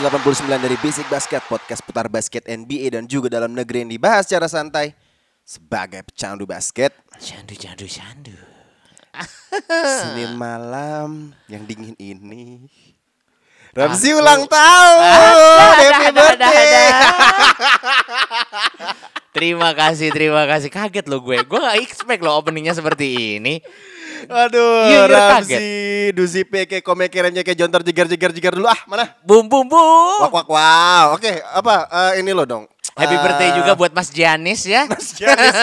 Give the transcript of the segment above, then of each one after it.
89 dari Basic Basket, podcast putar basket NBA dan juga dalam negeri yang dibahas secara santai sebagai pecandu basket. Candu, candu, candu. Senin malam yang dingin ini. Ramzi ulang tahun. Happy ada, ada, birthday. Terima kasih, terima kasih. Kaget lo gue. Gue gak expect lo openingnya seperti ini. Aduh, Iya, iya, Ramzi, Duzi komeke remnya kayak jontor jegar jegar jegar dulu ah mana? Bum, bum, bum. Wak wak wow. Oke, apa eh, ini lo dong. Happy Eh, birthday juga buat Mas Janis ya. Janis.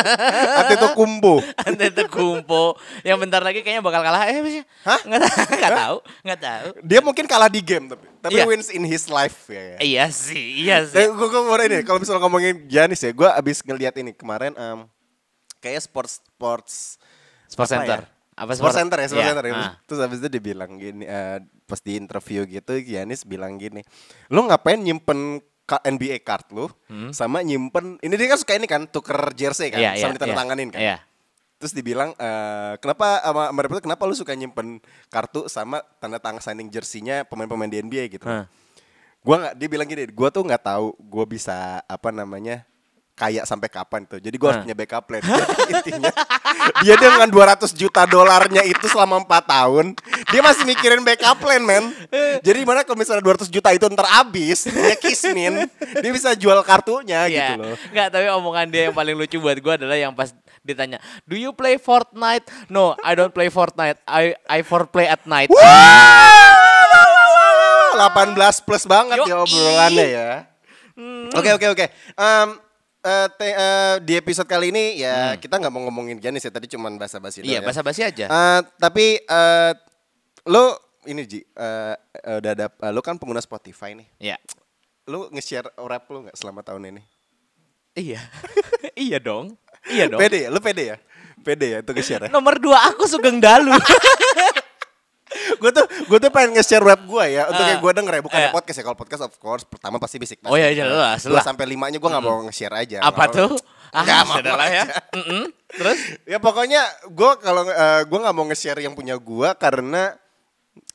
Ate itu kumbu. Ante kumpo yang bentar lagi kayaknya bakal kalah. Eh, Mas? Hah? Nggak, nggak tahu, nggak tahu. Dia mungkin kalah di game tapi tapi Iya. wins in his life ya. ya. Iya sih, iya Eh, sih. gue gue mau ini kalau misalnya ngomongin Giannis ya, gue abis ngeliat ini kemarin em kayaknya sports sports Sports apa Center. ya? Apa Sports Center ya, Sports Iya, Center ya. ah. Terus abis itu dia bilang gini, eh, pas di interview gitu, Giannis bilang gini, lu ngapain nyimpen NBA card lu sama nyimpen, ini dia kan suka ini kan, tuker jersey kan, Hmm. Iya, sama ditandatanganin iya. kan. Iya. Terus dibilang, eh, kenapa sama reporter, kenapa lu suka nyimpen kartu sama tanda tangan signing jersey-nya pemain-pemain di NBA gitu. Hah. Gua nggak, dia bilang gini, gua tuh nggak tahu gua bisa apa namanya kaya sampai kapan tuh. Jadi gua harus Hah. punya backup plan. Jadi intinya dia dengan 200 juta dolarnya itu selama 4 tahun, dia masih mikirin backup plan, men. Jadi mana kalau misalnya 200 juta itu ntar habis, dia kismin, dia bisa jual kartunya gitu Iya. loh. Nggak, tapi omongan dia yang paling lucu buat gue adalah yang pas ditanya, "Do you play Fortnite?" No, I don't play Fortnite. I I for play at night. Wah, 18 plus banget ya Yoi. obrolannya ya. Oke oke oke. Eh, te- eh, di episode kali ini ya kita nggak mau ngomongin Giannis ya tadi cuman basa-basi Iya, ya. basa-basi aja. Eh, tapi eh, lo ini Ji, eh, eh, udah ada eh, lo kan pengguna Spotify nih. Iya. Lo nge-share rap lo nggak selama tahun ini? Iya. iya dong. Iya dong. Pede ya? Lo pede ya? Pede ya itu nge-share ya? Nomor dua aku Sugeng Dalu. gue tuh gue tuh pengen nge-share rap gue ya untuk Ah. yang gue denger ya bukan Eh. podcast ya kalau podcast of course pertama pasti basic Oh iya, jelas dua lah. sampai limanya gue nggak mau nge-share aja Apa tuh? mau- nggak mau lah ya. Mm-mm. Terus? ya pokoknya gue kalau eh, gue nggak mau nge-share yang punya gue karena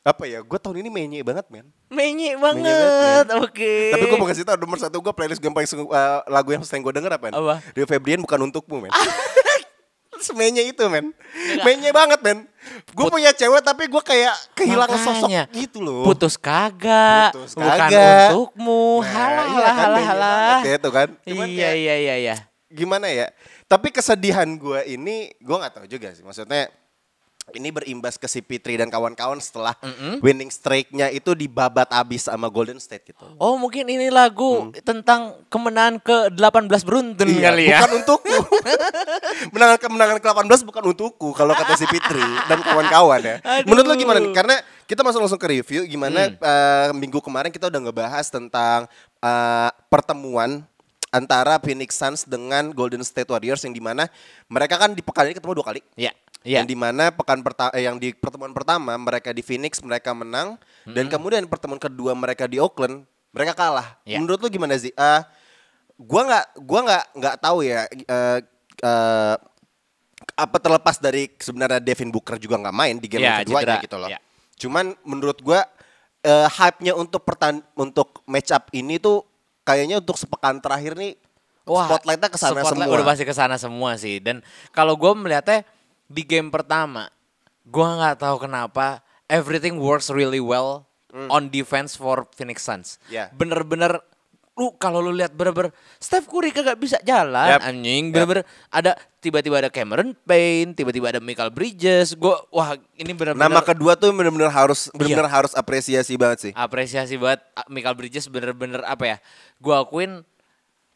apa ya gue tahun ini menye banget men Menye banget, banget. Oke. tapi gue mau kasih tau nomor satu gue playlist gue yang paling eh, lagu yang sering gue denger apa? Apa? Rio Febrian bukan untukmu men Semenye itu men Menye banget men Gue punya cewek tapi gue kayak kehilangan sosok Makanya. gitu loh Putus kagak. Putus Bukan kagak. untukmu. Nah, halah, iya halah, kan, halah, ya itu kan Cuman Iya, iya, iya, iya. gimana ya? Tapi kesedihan gue ini gue nggak tahu juga sih. Maksudnya ini berimbas ke CP3 dan kawan-kawan setelah winning streak-nya itu dibabat abis sama Golden State gitu. Oh mungkin ini lagu tentang kemenangan ke-18 beruntun Iya, kali ya. bukan untukku. menangan kemenangan ke-18 bukan untukku kalau kata si Fitri dan kawan-kawan ya. Aduh. Menurut lo gimana nih? Karena kita masuk langsung ke review gimana Hmm. eh, minggu kemarin kita udah ngebahas tentang eh, pertemuan antara Phoenix Suns dengan Golden State Warriors yang di mana mereka kan di pekan ini ketemu dua kali. Iya, iya. Yang di mana pekan pertama yang di pertemuan pertama mereka di Phoenix mereka menang dan kemudian pertemuan kedua mereka di Oakland mereka kalah. Hmm. Iya. Menurut lu gimana sih? Eh, gua nggak gua nggak nggak tahu ya eh, eh, apa terlepas dari sebenarnya Devin Booker juga nggak main di game yang keduanya cedera. gitu loh. Iya. Cuman menurut gua eh, hype-nya untuk pertan untuk match up ini tuh kayaknya untuk sepekan terakhir nih spotlightnya ke sana spotlight semua. Udah pasti ke sana semua sih. Dan kalau gue melihatnya di game pertama, gue nggak tahu kenapa everything works really well on defense for Phoenix Suns. Iya. Bener-bener lu kalau lu lihat bener-bener Steph Curry kagak bisa jalan Yap. anjing bener-bener ada tiba-tiba ada Cameron Payne tiba-tiba ada Michael Bridges gue wah ini bener-bener Nama kedua tuh benar-benar harus Iya. benar-benar harus apresiasi banget sih. apresiasi ah, Michael Bridges bener-bener apa ya gue akuin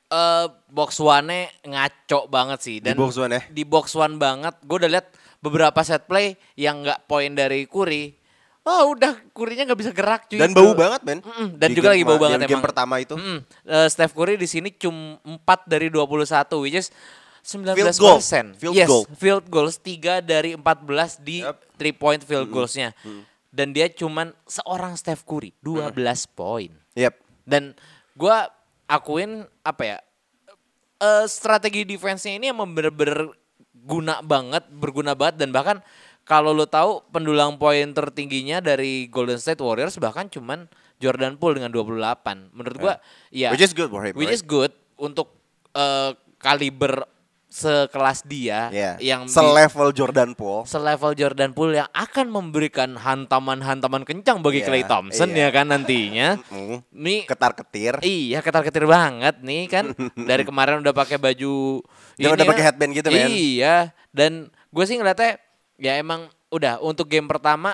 eh box one ngaco banget sih dan box one ya? Di box one banget. Gue udah lihat beberapa set play yang nggak poin dari Curry. Oh udah Curry-nya nggak bisa gerak cuy. Dan bau banget, men. Mm-mm, dan Di juga game lagi bau banget game, game emang. pertama itu. Mm-mm. Eh, Steph Curry di sini cuma 4 dari 21 which is 19 Field goal. Field yes, goal. field goals 3 dari 14 di Yep. 3 point field goalsnya. Dan dia cuman seorang Steph Curry 12 poin. Yep. Dan gua akuin apa ya? eh strategi defense-nya ini emang bener-bener guna banget, berguna banget dan bahkan kalau lo tahu pendulang poin tertingginya dari Golden State Warriors bahkan cuman Jordan Poole dengan 28. Menurut gua ya Which is good for him, Which right? is good untuk eh, kaliber sekelas dia Yeah. yang selevel Jordan Poole. selevel Jordan Poole yang akan memberikan hantaman-hantaman kencang bagi Iya, Klay Thompson iya. ya kan nantinya. Nih Ketar-ketir. Iya ketar-ketir banget nih kan dari kemarin udah pakai baju Dia ini udah pakai kan. headband gitu, men. Iya dan gue sih ngeliatnya ya emang udah untuk game pertama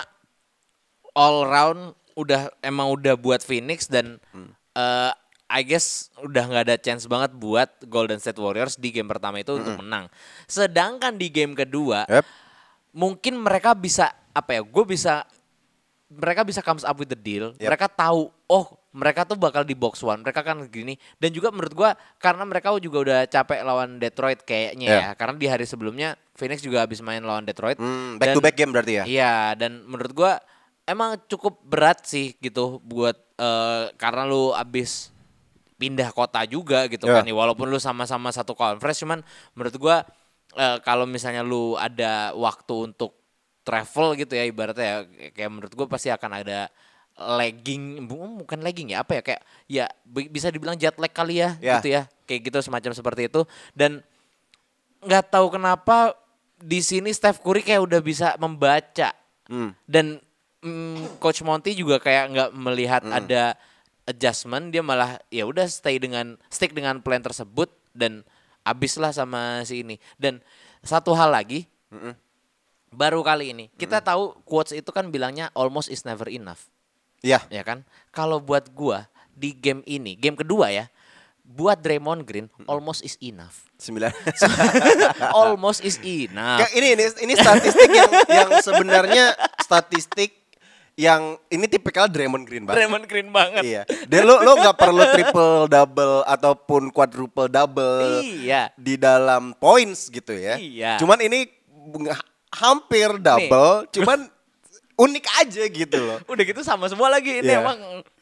all round udah emang udah buat Phoenix dan Hmm. eh, I guess udah nggak ada chance banget buat Golden State Warriors di game pertama itu untuk menang. Sedangkan di game kedua Yep. mungkin mereka bisa apa ya? Gue bisa mereka bisa comes up with the deal. Yep. Mereka tahu, oh mereka tuh bakal di box one. Mereka kan gini. Dan juga menurut gua karena mereka juga udah capek lawan Detroit kayaknya Yeah. ya. Karena di hari sebelumnya Phoenix juga habis main lawan Detroit. Hmm, back Dan- to back game berarti ya? Iya, dan menurut gua emang cukup berat sih gitu buat eh, karena lu abis pindah kota juga gitu Ya. kan ya. Walaupun lu sama-sama satu conference cuman menurut gua eh, kalau misalnya lu ada waktu untuk travel gitu ya ibaratnya ya kayak menurut gua pasti akan ada lagging bu- bukan lagging ya apa ya kayak ya bi- bisa dibilang jet lag kali ya Ya. gitu ya kayak gitu semacam seperti itu dan nggak tahu kenapa di sini Steph Curry kayak udah bisa membaca Hmm. dan mm, Coach Monty juga kayak nggak melihat ada adjustment dia malah ya udah stay dengan stick dengan plan tersebut dan abislah sama si ini. Dan satu hal lagi baru kali ini kita tahu quotes itu kan bilangnya almost is never enough. Iya. ya kan? Kalau buat gua di game ini game kedua ya buat Draymond Green almost is enough. Sembilan. almost is enough. Ini ini ini statistik yang yang sebenarnya statistik yang ini tipikal Draymond Green banget. Draymond Green banget Iya. Dan lo lo nggak perlu triple double ataupun quadruple double Iya. di dalam points gitu ya. Iya. Cuman ini hampir double, cuman unik aja gitu loh. udah gitu sama semua lagi ini Iya. emang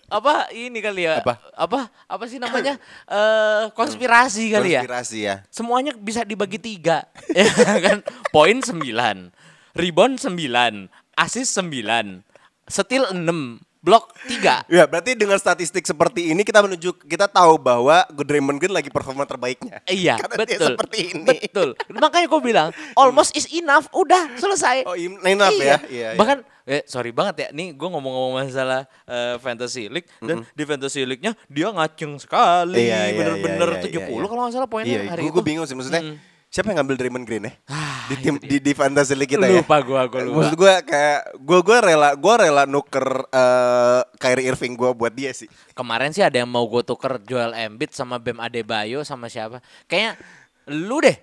apa ini kali ya Apa? apa apa sih namanya eh konspirasi kali ya Konspirasi ya. semuanya bisa dibagi tiga ya kan poin sembilan rebound sembilan assist sembilan steal enam blok tiga Ya, berarti dengan statistik seperti ini kita menuju kita tahu bahwa Draymond Green lagi performa terbaiknya. Iya, Karena dia betul. seperti ini. Betul. Makanya gue bilang almost is enough, udah selesai. Oh, enough ya? Iya, iya. Bahkan eh sorry banget ya, nih gue ngomong-ngomong masalah eh, fantasy league dan di fantasy league-nya dia ngaceng sekali, Iya, iya, bener-bener iya, iya, 70 iya. kalau nggak salah poinnya Iya, hari gue, itu. gue bingung sih maksudnya. Mm. Siapa yang ngambil Draymond Green ya? Ah, di tim di, di fantasy league kita ya. Lupa gua, gua lupa. Maksud gue kayak gue gue rela gue rela nuker eh Kyrie Irving gue buat dia sih. Kemarin sih ada yang mau gue tuker Joel Embiid sama Bam Adebayo sama siapa? Kayaknya lu deh.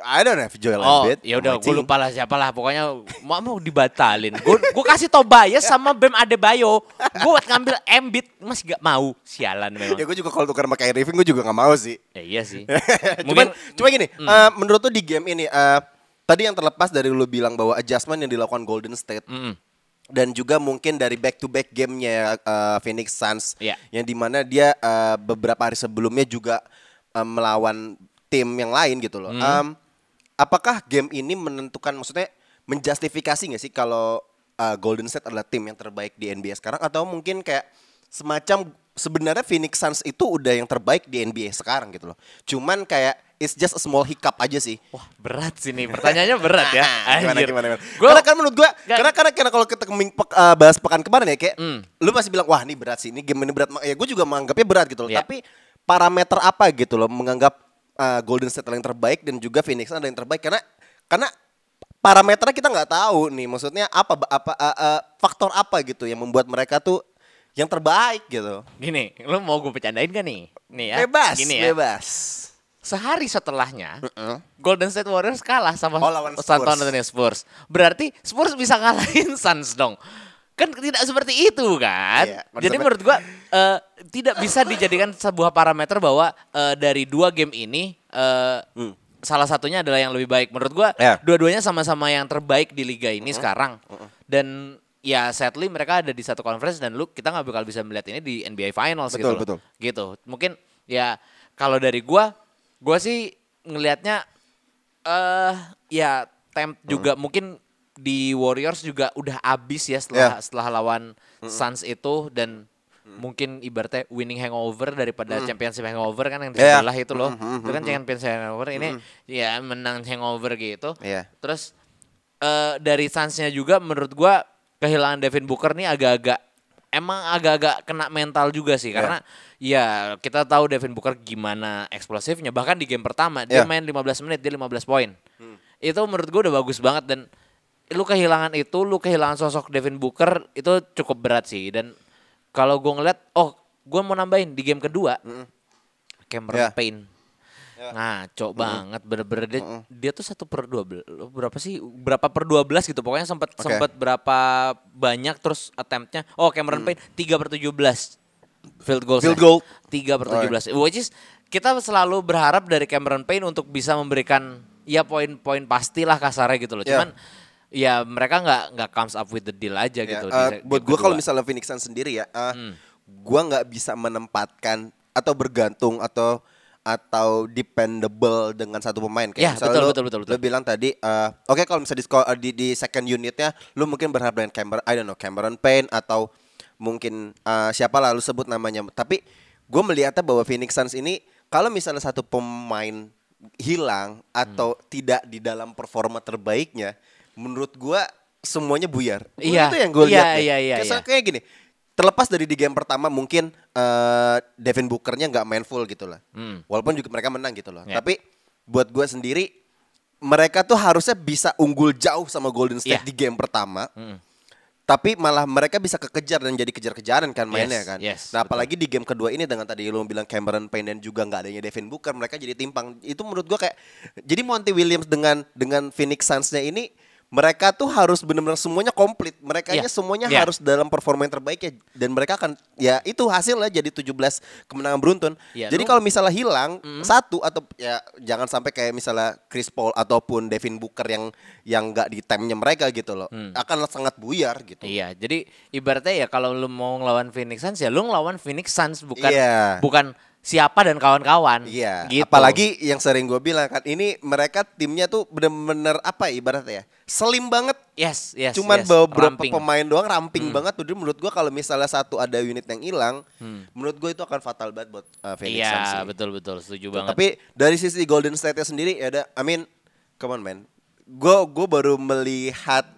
I don't have Joel Oh, Embiid. ya udah gue lupa lah siapa lah pokoknya mau mau dibatalin. Gue gue kasih Tobias sama Bam Adebayo. Gue buat ngambil Embiid masih gak mau. Sialan memang. Ya gue juga kalau tuker sama Kyrie Irving gue juga gak mau sih. Ya iya sih. Cuman Mungkin cuma gini, eh, menurut tuh di game ini eh, tadi yang terlepas dari lu bilang bahwa adjustment yang dilakukan Golden State Mm-mm. dan juga mungkin dari back to back gamenya eh, Phoenix Suns Iya. yang di mana dia eh, beberapa hari sebelumnya juga eh, melawan tim yang lain gitu loh. Em, apakah game ini menentukan maksudnya menjustifikasi nggak sih kalau eh, Golden State adalah tim yang terbaik di NBA sekarang atau mungkin kayak semacam sebenarnya Phoenix Suns itu udah yang terbaik di NBA sekarang gitu loh. Cuman kayak it's just a small hiccup aja sih. Wah berat sih nih. Pertanyaannya berat ya. gimana, gimana, gimana. Gua- karena kan menurut gua, Gak- karena karena karena kalau kita keming, pek- eh, bahas pekan kemarin ya kayak, Hmm. lu masih bilang wah ini berat sih, ini game ini berat. Ya gue juga menganggapnya berat gitu loh. Iya. Tapi parameter apa gitu loh menganggap eh, Golden State yang terbaik dan juga Phoenix adalah yang terbaik karena karena parameternya kita nggak tahu nih. Maksudnya apa apa eh, eh, faktor apa gitu yang membuat mereka tuh yang terbaik gitu. Gini, lu mau gue bercandain gak nih? Nih ya. Bebas, Gini ya. bebas. Sehari setelahnya, Heeh. Golden State Warriors kalah sama Oh, lawan San Spurs. Antonio Spurs. Berarti Spurs bisa ngalahin Suns dong. Kan tidak seperti itu kan. Iya, Jadi menurut gua eh, tidak bisa dijadikan sebuah parameter bahwa eh, dari dua game ini eh, Hmm. salah satunya adalah yang lebih baik. Menurut gua Iya. dua-duanya sama-sama yang terbaik di liga ini sekarang. Dan ya sadly mereka ada di satu conference dan lu kita nggak bakal bisa melihat ini di NBA Finals gitu. Betul, loh. betul. Gitu. Mungkin ya kalau dari gua gua sih ngelihatnya eh ya temp juga mungkin di Warriors juga udah abis ya setelah Ya. setelah lawan Suns itu dan mungkin ibaratnya winning hangover daripada championship hangover kan yang Ya. sebelah itu loh. Itu kan championship hangover ini ya menang hangover gitu. Iya. Terus eh dari Suns-nya juga menurut gua kehilangan Devin Booker nih agak-agak emang agak-agak kena mental juga sih karena ya kita tahu Devin Booker gimana eksplosifnya bahkan di game pertama dia Ya. main 15 menit dia 15 poin. Itu menurut gua udah bagus banget dan lu kehilangan itu, lu kehilangan sosok Devin Booker itu cukup berat sih. Dan kalau gua ngeliat oh gua mau nambahin di game kedua Cameron Ya. Payne. Ngaco banget bener-bener dia, dia tuh satu per dua belas berapa sih? Berapa per dua belas gitu pokoknya sempat Oke. sempat berapa banyak terus attemptnya. Oh Cameron Payne tiga per tujuh belas. Field goal Field goal. tiga per tujuh belas. Which is kita selalu berharap dari Cameron Payne untuk bisa memberikan ya poin-poin pastilah kasarnya gitu loh. Ya. cuman ya mereka nggak nggak comes up with the deal aja Ya, gitu eh, di buat gue kalau misalnya Phoenix Suns sendiri ya, eh, Hmm. gue nggak bisa menempatkan atau bergantung atau atau dependable dengan satu pemain Ya, kayak misalnya betul, lu, betul, betul, betul. lu bilang tadi eh, oke kalau misalnya di, eh, di di second unitnya lu mungkin berharap dengan Cameron I don't know Cameron Payne atau mungkin eh, siapa lah lu sebut namanya tapi gue melihatnya bahwa Phoenix Suns ini kalau misalnya satu pemain hilang atau Hmm. tidak di dalam performa terbaiknya menurut gua semuanya buyar Iya, itu yang gue iya, lihat iya, iya, iya. kayak gini terlepas dari di game pertama mungkin eh, Devin Bookernya nggak main full gitu lah Hmm. walaupun juga mereka menang gitu loh Ya. tapi buat gua sendiri mereka tuh harusnya bisa unggul jauh sama Golden State Iya. di game pertama Mm. tapi malah mereka bisa kekejar dan jadi kejar-kejaran kan mainnya Yes, kan. yes, nah betul. apalagi di game kedua ini dengan tadi lu bilang Cameron Payne dan juga nggak adanya Devin Booker, mereka jadi timpang. Itu menurut gua kayak jadi Monty Williams dengan dengan Phoenix Suns-nya ini mereka tuh harus benar-benar semuanya komplit. Mereka Iya, semuanya iya. harus dalam performa yang terbaik ya dan mereka akan ya itu hasilnya jadi 17 kemenangan beruntun. Iya, jadi kalau misalnya hilang satu atau ya jangan sampai kayak misalnya Chris Paul ataupun Devin Booker yang yang nggak di time-nya mereka gitu loh. Akan sangat buyar gitu. Iya, jadi ibaratnya ya kalau lu mau ngelawan Phoenix Suns ya lu ngelawan Phoenix Suns bukan Iya. bukan siapa dan kawan-kawan. Iya, gitu. apalagi yang sering gue bilang kan ini mereka timnya tuh bener-bener apa ya ibaratnya ya slim banget. yes, yes, Cuman yes, beberapa ramping. pemain doang ramping banget tuh. Jadi menurut gue kalau misalnya satu ada unit yang hilang, menurut gue itu akan fatal banget buat uh, Phoenix. Iya, betul betul, setuju Tuh, banget. Tapi dari sisi Golden State sendiri ya ada, I mean, come on man, gue gue baru melihat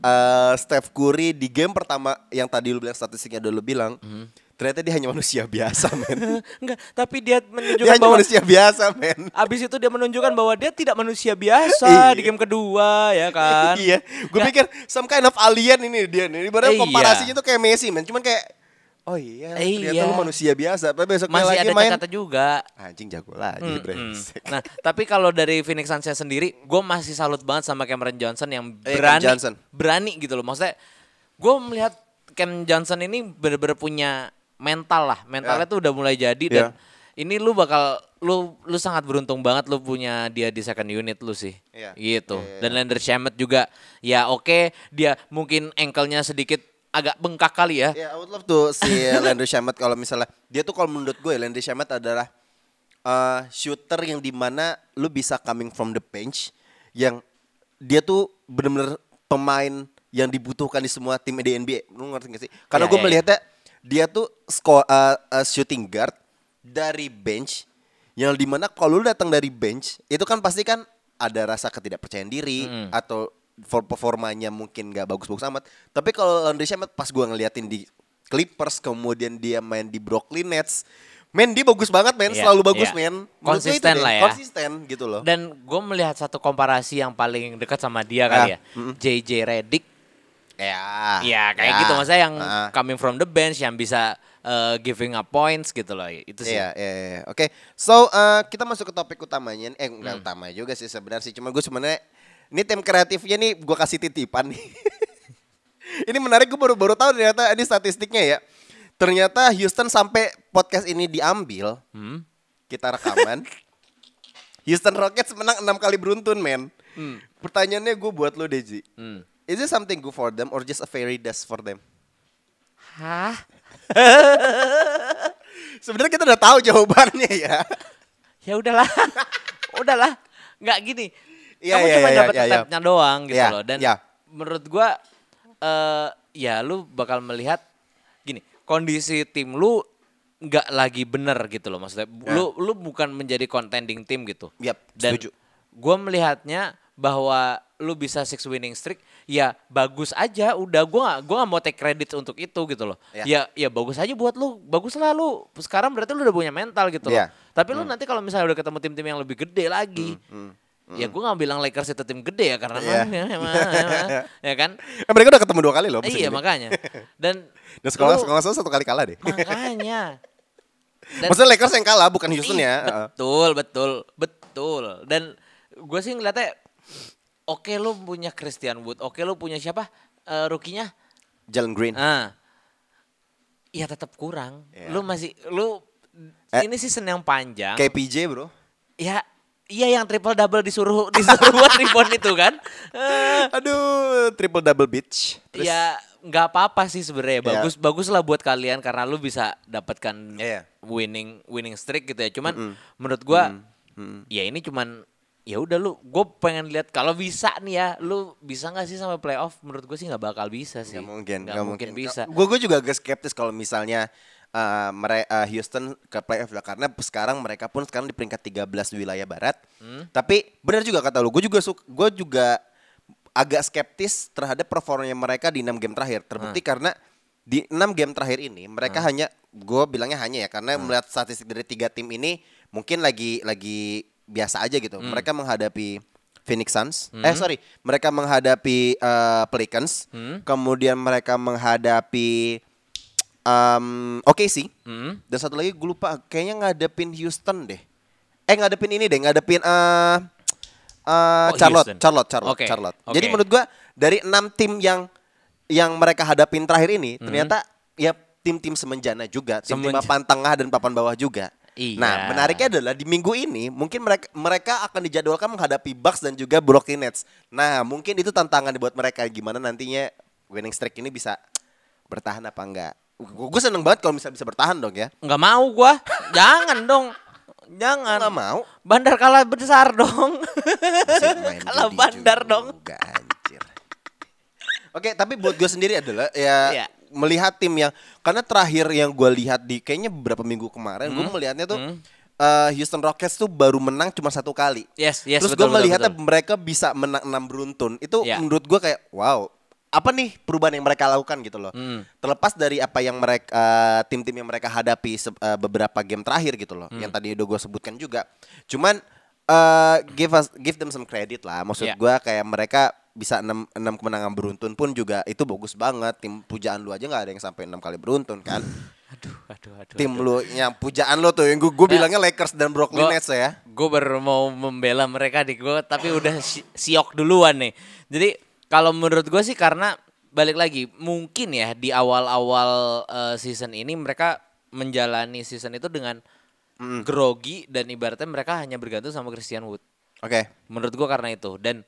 uh, Steph Curry di game pertama yang tadi lu bilang statistiknya dulu bilang, Mhm. Ternyata dia hanya manusia biasa men. Enggak, tapi dia dia menunjukkan hanya bahwa manusia biasa men. abis itu dia menunjukkan bahwa dia tidak manusia biasa Iya. di game kedua ya kan. iya, gue pikir some kind of alien ini dia nih. Ibaratnya Iya. komparasinya tuh kayak Messi, men. Cuman kayak, oh iya, Iya. ternyata lu manusia biasa. Tapi besoknya Masih lagi ada main, juga. anjing jago lagi, Mm-mm. brengsek. Nah, tapi kalau dari Phoenix Suns sendiri, gue masih salut banget sama Cameron Johnson yang Eh, berani, Johnson. berani gitu loh. Maksudnya, gue melihat Cam Johnson ini bener-bener punya mental lah, mentalnya Ya. tuh udah mulai jadi dan Ya. ini lu bakal, lu lu sangat beruntung banget lu punya dia di second unit lu sih, Iya. gitu. Iya, iya. Dan Lander Shamet juga, ya oke, dia mungkin ankle-nya sedikit agak bengkak kali ya. Ya, I would love to see Landry Shamet kalau misalnya dia tuh kalau menurut gue Landry Shamet adalah uh, shooter yang di mana lu bisa coming from the bench yang dia tuh bener-bener pemain yang dibutuhkan di semua tim di NBA. Lu ngerti gak sih? Karena Ya, gue ya, ya. melihatnya dia tuh score uh, uh, shooting guard dari bench yang di mana kalau lu datang dari bench itu kan pasti kan ada rasa ketidakpercayaan diri Mm. atau for performanya mungkin gak bagus-bagus amat. Tapi kalau Landry Shamet pas gua ngeliatin di Clippers kemudian dia main di Brooklyn Nets, men dia bagus banget men, Iya, selalu bagus iya. men. Menurut gue itu Konsisten lah ya. Konsisten gitu loh. Dan gue melihat satu komparasi yang paling dekat sama dia kali Ah, ya. JJ Redick Ya. Iya kayak ya. gitu maksudnya yang Ah. coming from the bench yang bisa uh, giving up points gitu loh itu sih. Iya, iya, iya. Oke. So, eh, kita masuk ke topik utamanya. Eh, Hmm. enggak utama juga sih sebenarnya sih. Cuma gue sebenarnya ini tim kreatifnya nih gue kasih titipan nih. ini menarik gue baru-baru tahu ternyata ini statistiknya ya. Ternyata Houston sampai podcast ini diambil, Hmm? kita rekaman. Houston Rockets menang enam kali beruntun, men. Pertanyaannya gue buat lo, Deji. Hmm. Is it something good for them or just a fairy dust for them? Hah? Sebenarnya kita udah tahu jawabannya ya. Ya udahlah. udahlah. Nggak gini. Iya, Kamu iya, cuma iya, dapat iya. tetapnya doang gitu Iya, loh dan iya. menurut gua eh ya lu bakal melihat gini, kondisi tim lu nggak lagi bener gitu loh maksudnya. Lu lu bukan menjadi contending tim gitu. Yap, Dan setuju. gue melihatnya bahwa lu bisa six winning streak ya bagus aja udah gua gak, gua gak mau take credit untuk itu gitu loh Ya. ya ya bagus aja buat lu bagus lah lu sekarang berarti lu udah punya mental gitu loh Ya. tapi lu nanti kalau misalnya udah ketemu tim-tim yang lebih gede lagi ya gua nggak bilang Lakers itu tim gede ya karena Ya. emang, emang, emang, ya kan mereka udah ketemu dua kali loh. iya ini. makanya dan Dan sekolah sekolah satu kali kalah deh. makanya Dan- Maksudnya Lakers yang kalah bukan Houston Iya, ya. Heeh. Betul, betul, betul. Dan gue sih ngeliatnya, oke lu punya Christian Wood, oke lu punya siapa Eh rukinya? Jalen Green. Ah, ya tetap kurang. Iya. Lu masih, lu Eh. ini season yang panjang. KPJ bro. Ya, iya yang triple double disuruh disuruh buat rebound itu kan? Eh, Aduh, triple double beach. Terus, ya nggak apa-apa sih sebenarnya Iya. bagus bagus lah buat kalian karena lu bisa dapatkan Iya. winning winning streak gitu ya cuman menurut gua ya ini cuman ya udah lu gue pengen lihat kalau bisa nih ya lu bisa nggak sih sampai playoff menurut gue sih nggak bakal bisa sih Gak mungkin, nggak mungkin, bisa Gue gue juga agak skeptis kalau misalnya uh, mere- uh, Houston ke playoff lah karena sekarang mereka pun sekarang di peringkat 13 di wilayah barat. Hmm. Tapi benar juga kata lu, gue juga gue juga agak skeptis terhadap performanya mereka di 6 game terakhir. Terbukti Hmm. karena di 6 game terakhir ini mereka hanya gue bilangnya hanya ya karena Hmm. melihat statistik dari tiga tim ini mungkin lagi lagi biasa aja gitu. Hmm. Mereka menghadapi Phoenix Suns. Eh sorry, mereka menghadapi uh, Pelicans. Hmm. Kemudian mereka menghadapi um, OKC. Hmm. Dan satu lagi gue lupa kayaknya ngadepin Houston deh. Eh ngadepin ini deh, ngadepin eh eh, Oh, Charlotte, Houston. Charlotte, Charlotte, Oke, Charlotte. oke. Jadi menurut gua dari enam tim yang yang mereka hadapin terakhir ini Hmm. ternyata ya tim-tim semenjana juga, tim-tim papan tengah dan papan bawah juga. Iya. Nah, menariknya adalah di minggu ini mungkin mereka mereka akan dijadwalkan menghadapi Bucks dan juga Brooklyn Nets. Nah, mungkin itu tantangan buat mereka gimana nantinya winning streak ini bisa bertahan apa enggak. Gue seneng banget kalau bisa bisa bertahan dong ya. nggak mau gua jangan dong jangan Nggak mau. bandar kalah besar dong kalah bandar juga, dong anjir. Oke, tapi buat gue sendiri adalah ya Iya. Melihat tim yang karena terakhir yang gue lihat di kayaknya beberapa minggu kemarin gue melihatnya tuh eh, Houston Rockets tuh baru menang cuma satu kali. yes yes Terus gue melihatnya betul. mereka bisa menang enam beruntun. Itu Iya. menurut gue kayak wow. Apa nih perubahan yang mereka lakukan gitu loh. Hmm. Terlepas dari apa yang mereka eh, tim-tim yang mereka hadapi se- eh, beberapa game terakhir gitu loh. Hmm. Yang tadi udah gue sebutkan juga. Cuman eh, give us give them some credit lah. Maksud Iya. gue kayak mereka bisa enam enam kemenangan beruntun pun juga itu bagus banget. Tim pujaan lu aja nggak ada yang sampai enam kali beruntun kan. aduh aduh aduh Tim lu yang pujaan lu tuh yang gue Ya. bilangnya Lakers dan Brooklyn Gua- Nets ya. gue baru mau membela mereka di gue tapi udah si- siok duluan nih jadi kalau menurut gue sih karena balik lagi mungkin ya di awal-awal eh, season ini mereka menjalani season itu dengan grogi dan ibaratnya mereka hanya bergantung sama Christian Wood Oke. menurut gue karena itu dan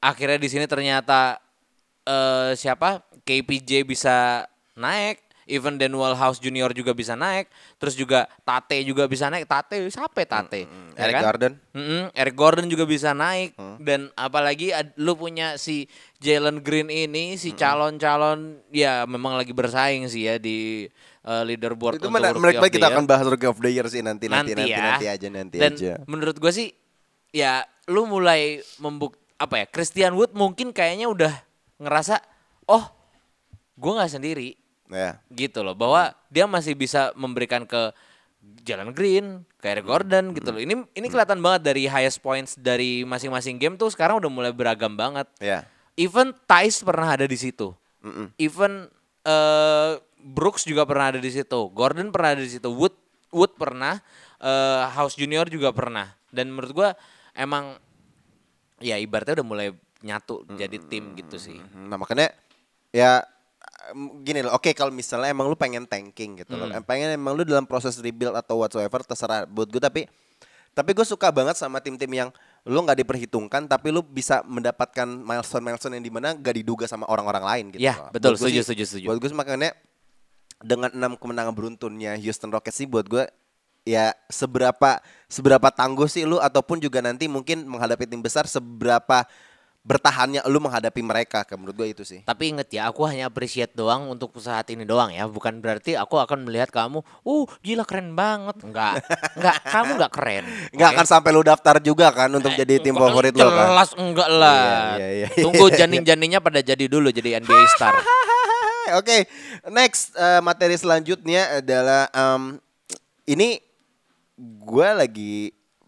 akhirnya di sini ternyata eh siapa? KPJ bisa naik even Daniel House Junior juga bisa naik terus juga Tate juga bisa naik. Tate siapa ya Tate? Ya Eric kan? Garden. Mm-mm, Eric Gordon juga bisa naik. Dan apalagi ad- lu punya si Jalen Green ini si calon-calon ya memang lagi bersaing sih ya di eh, leaderboard Itu untuk mana, mereka kita Year. akan bahas Rookie of the Year sih nanti nanti nanti nanti, ya. nanti, aja nanti Dan aja. menurut gue sih ya lu mulai membuk apa ya Christian Wood mungkin kayaknya udah ngerasa oh gue nggak sendiri Ya. gitu loh bahwa dia masih bisa memberikan ke Jalan Green, ke Eric Gordon gitu loh. Ini ini kelihatan banget dari highest points dari masing-masing game tuh sekarang udah mulai beragam banget. Ya. Even Thais pernah ada di situ. Even eh Brooks juga pernah ada di situ, Gordon pernah ada di situ, Wood Wood pernah, eh House Junior juga pernah. Dan menurut gua emang ya ibaratnya udah mulai nyatu jadi tim gitu sih. Nah makanya ya gini loh. Oke kalau misalnya emang lu pengen tanking gitu loh. Hmm. Em, Pengen emang lu dalam proses rebuild atau whatsoever terserah buat gue tapi tapi gue suka banget sama tim-tim yang lu nggak diperhitungkan tapi lu bisa mendapatkan milestone milestone yang di mana gak diduga sama orang-orang lain gitu. Ya, loh. betul. Buat Setuju, sih- setuju, setuju. Buat gue makanya dengan enam kemenangan beruntunnya Houston Rockets sih buat gue ya seberapa seberapa tangguh sih lu ataupun juga nanti mungkin menghadapi tim besar seberapa bertahannya lu menghadapi mereka kayak menurut gue itu sih Tapi inget ya, aku hanya appreciate doang untuk saat ini doang ya. Bukan berarti aku akan melihat kamu, uh gila keren banget. Enggak, enggak, kamu enggak keren. nggak oke? akan sampai lu daftar juga kan untuk jadi tim Enggak, favorit lo kan Jelas enggak lah. Iya, iya, iya. Tunggu janin-janinnya pada jadi dulu jadi NBA star. Oke, next eh, materi selanjutnya adalah em, ini gue lagi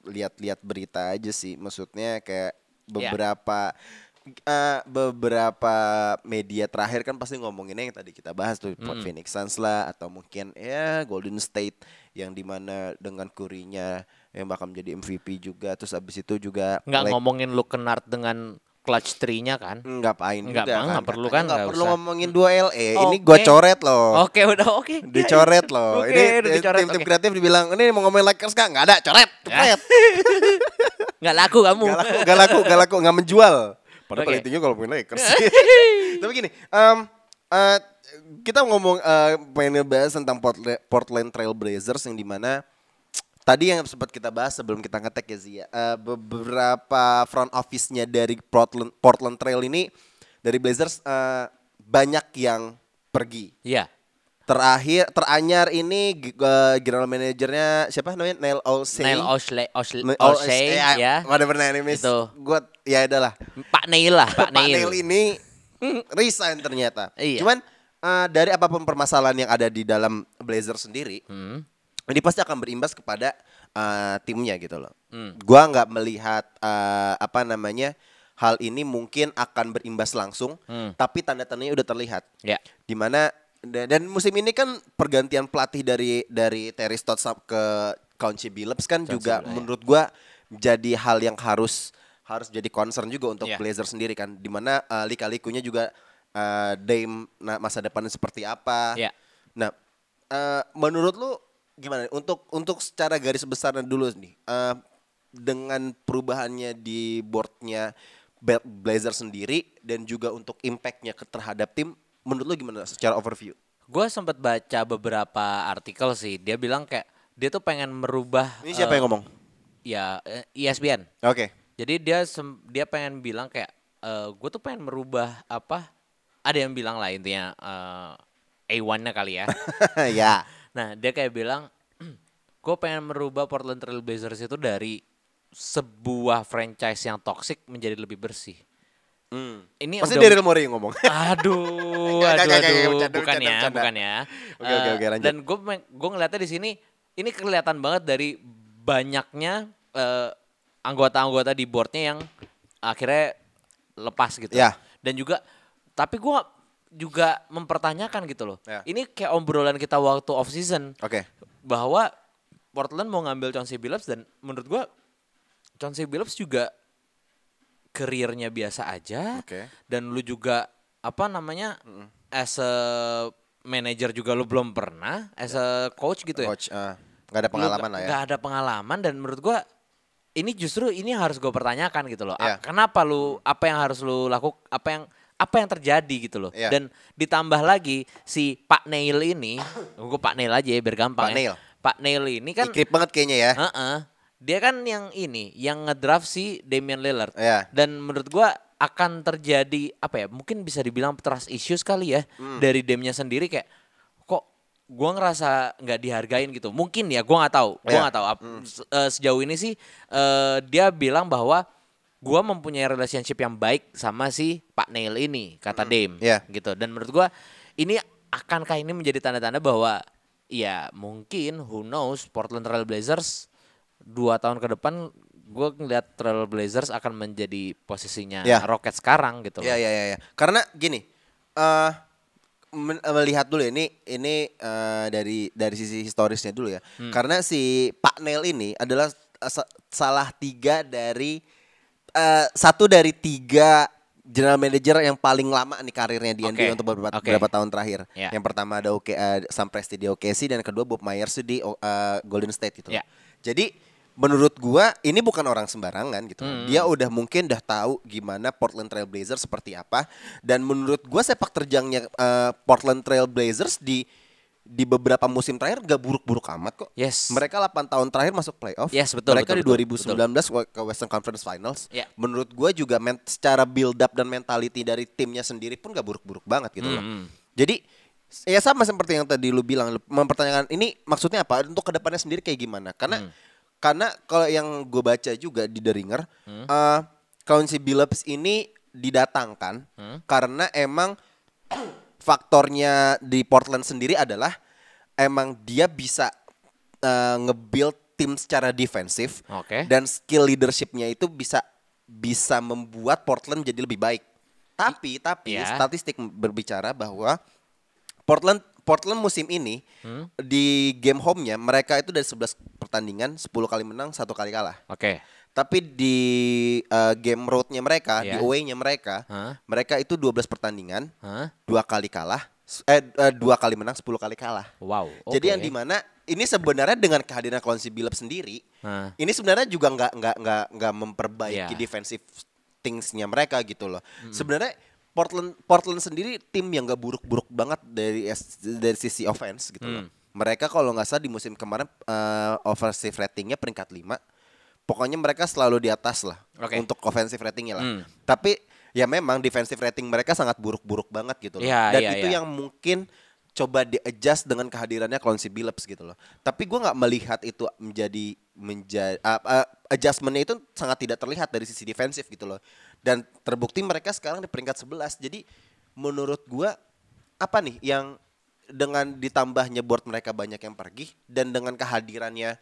lihat-lihat berita aja sih, maksudnya kayak beberapa eh, beberapa media terakhir kan pasti ngomonginnya yang tadi kita bahas tuh Port Phoenix Suns lah atau mungkin ya Golden State yang di mana dengan kurinya yang bakal menjadi MVP juga, terus abis itu juga Enggak Lake- ngomongin lu kenart dengan clutch tree-nya kan? Nggak pain Nggak, juga Bang, nggak perlu Katanya kan, nggak nggak perlu usah. ngomongin dua LE. Ini Oke. gua coret loh. Oke, udah oke. Dicoret loh. Oke, ini dicoret, tim-tim oke. kreatif dibilang ini mau ngomongin Lakers kak nggak ada coret, coret. Nggak laku kamu. Gak laku, gak laku, gak laku, nggak menjual. Padahal Oke. paling tinggi kalau punya Lakers. Tapi gini, em, eh, kita ngomong eh, pengen ngebahas tentang Portland, Portland Trail Blazers yang di mana tadi yang sempat kita bahas sebelum kita ngetek ya Zia, eh, beberapa front office-nya dari Portland, Portland Trail ini dari Blazers eh, banyak yang pergi. Iya. Terakhir teranyar ini eh, general manajernya siapa namanya Neil Olsey. Neil Ne- Olsey, ya, ya. Whatever name is. Itu. Gua ya adalah. Pak Neil lah, Pak, Pak Neil Neil. ini resign ternyata. Iya. Cuman eh, dari apa pun permasalahan yang ada di dalam Blazer sendiri, Hmm. Ini pasti akan berimbas kepada eh, timnya gitu loh. Hmm. Gua nggak melihat eh, apa namanya hal ini mungkin akan berimbas langsung, Hmm. tapi tanda-tandanya udah terlihat. Ya. Di mana dan, dan musim ini kan pergantian pelatih dari dari Terry Stotts ke Council Billups kan juga Billups, ya. menurut gua jadi hal yang harus harus jadi concern juga untuk Iya. Blazer sendiri kan. Di mana uh, lika-likunya juga eh, Dame nah, masa depannya seperti apa. Ya. Nah, eh, menurut lu gimana untuk untuk secara garis besarnya dulu nih eh, dengan perubahannya di boardnya Blazer sendiri dan juga untuk impactnya terhadap tim, menurut lu gimana secara overview? Gue sempat baca beberapa artikel sih. Dia bilang kayak dia tuh pengen merubah. Ini siapa eh, yang ngomong? Ya eh, ESPN. Oke. Jadi dia dia pengen bilang kayak gue tuh pengen merubah apa? Ada yang bilang lah intinya eh, A1-nya kali ya. ya. Nah dia kayak bilang gue pengen merubah Portland Trail Blazers itu dari sebuah franchise yang toxic menjadi lebih bersih. Ini Pasti udah- Daryl Morey yang ngomong. Aduh, aduh, bukan ya, bukan ya. Oke, oke, Eh, oke, lanjut. Dan gue gue ngeliatnya di sini, ini kelihatan banget dari banyaknya eh, anggota-anggota di boardnya yang akhirnya lepas gitu. Ya. Dan juga, tapi gue juga mempertanyakan gitu loh. Ya. Ini kayak obrolan kita waktu off season Oke. bahwa Portland mau ngambil Chauncey Billups dan menurut gua Chauncey Billups juga karirnya biasa aja Oke. dan lu juga apa namanya as a manager juga lu belum pernah as a coach gitu ya Coach, eh, nggak ada Lu pengalaman nggak- lah ya. nggak ada pengalaman dan menurut gua ini justru ini harus gue pertanyakan gitu loh. A- Kenapa lu apa yang harus lu lakukan apa yang apa yang terjadi gitu loh. Iya. Dan ditambah lagi si Pak Neil ini, gue Pak Neil aja ya biar gampang Pak ya. Neil. Pak Neil ini kan Ikrip banget kayaknya ya. Heeh. Dia kan yang ini, yang ngedraft si Damian Lillard. Iya. Dan menurut gua akan terjadi apa ya? Mungkin bisa dibilang trust issues kali ya Hmm. dari Dame-nya sendiri kayak kok gua ngerasa nggak dihargain gitu. Mungkin ya, gua nggak tahu. Gua Iya. nggak tahu. Se- eh, sejauh ini sih eh, dia bilang bahwa gua mempunyai relationship yang baik sama si Pak Neil ini, kata Dame. Iya. Gitu. Dan menurut gua ini akankah ini menjadi tanda-tanda bahwa ya mungkin who knows Portland Trail Blazers dua tahun ke depan gue ngeliat Trail Blazers akan menjadi posisinya Ya. Rockets sekarang gitu. Iya iya iya. Ya. Karena gini, eh men- melihat dulu ya ini ini eh, dari dari sisi historisnya dulu ya. Karena si Pak Nel ini adalah sa- salah tiga dari eh, satu dari tiga general manager yang paling lama nih karirnya di NBA Oke, untuk beberapa, oke. beberapa tahun terakhir. Ya. Yang pertama ada Oke eh, Sam Presti di OKC dan yang kedua Bob Myers di eh, Golden State gitu. Ya. Jadi menurut gua ini bukan orang sembarangan gitu. Hmm. Dia udah mungkin udah tahu gimana Portland Trail Blazers seperti apa dan menurut gua sepak terjangnya eh, Portland Trail Blazers di di beberapa musim terakhir gak buruk-buruk amat kok. Yes. Mereka 8 tahun terakhir masuk playoff. Yes, betul, Mereka betul, di betul, 2019 ke Western Conference Finals. Ya. Menurut gua juga men- secara build up dan mentality dari timnya sendiri pun gak buruk-buruk banget gitu loh. Hmm. Jadi ya sama seperti yang tadi lu bilang mempertanyakan ini maksudnya apa untuk ke depannya sendiri kayak gimana? Karena Hmm. karena kalau yang gue baca juga di The Ringer, Hmm. eh, Council Billups ini didatangkan Hmm. karena emang faktornya di Portland sendiri adalah emang dia bisa eh, nge-build tim secara defensif Oke. dan skill leadershipnya itu bisa bisa membuat Portland jadi lebih baik. Tapi tapi Ya. statistik berbicara bahwa Portland Portland musim ini Hmm. di game home-nya mereka itu dari 11 pertandingan 10 kali menang, satu kali kalah. Oke. Tapi di uh, game road-nya mereka, di Ya. away-nya mereka, Hah? mereka itu 12 pertandingan, Hah? dua kali kalah, eh eh, dua kali menang, 10 kali kalah. Wow. Jadi oke. yang di mana ini sebenarnya dengan kehadiran Quincy Billups sendiri, Hah. ini sebenarnya juga nggak nggak nggak nggak memperbaiki Iya. defensive thingsnya mereka gitu loh. Hmm. Sebenarnya Portland Portland sendiri tim yang nggak buruk-buruk banget dari dari sisi offense gitu loh. Hmm. Mereka kalau nggak salah di musim kemarin eh, offensive ratingnya peringkat 5 Pokoknya mereka selalu di atas lah Oke. untuk offensive ratingnya lah. Hmm. Tapi ya memang defensive rating mereka sangat buruk-buruk banget gitu loh. Iya, Dan iya, itu iya. yang mungkin coba di adjust dengan kehadirannya Clancy Billups gitu loh. Tapi gua nggak melihat itu menjadi menjadi adjustmentnya itu sangat tidak terlihat dari sisi defensif gitu loh. Dan terbukti mereka sekarang di peringkat 11. Jadi menurut gua apa nih yang dengan ditambahnya board mereka banyak yang pergi dan dengan kehadirannya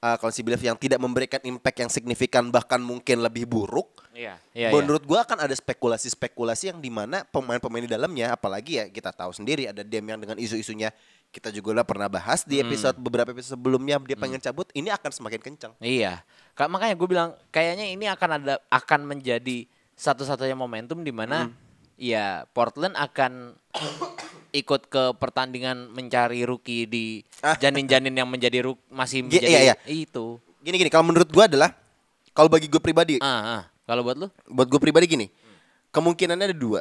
uh, Clancy Billups yang tidak memberikan impact yang signifikan bahkan mungkin lebih buruk Iya. Iya. iya. Menurut gua akan ada spekulasi-spekulasi yang di mana pemain-pemain di dalamnya, apalagi ya kita tahu sendiri ada Dem yang dengan isu-isunya kita juga udah pernah bahas di episode beberapa episode sebelumnya dia pengen cabut, ini akan semakin kencang. Iya. Ka- makanya gue bilang kayaknya ini akan ada akan menjadi satu-satunya momentum di mana Hmm. ya Portland akan ikut ke pertandingan mencari rookie di Ah. janin-janin yang menjadi rook masih Gi- menjadi iya, iya. itu. Gini-gini, kalau menurut gua adalah kalau bagi gue pribadi, Ah, ah. kalau buat lu? buat gue pribadi gini, kemungkinannya ada dua.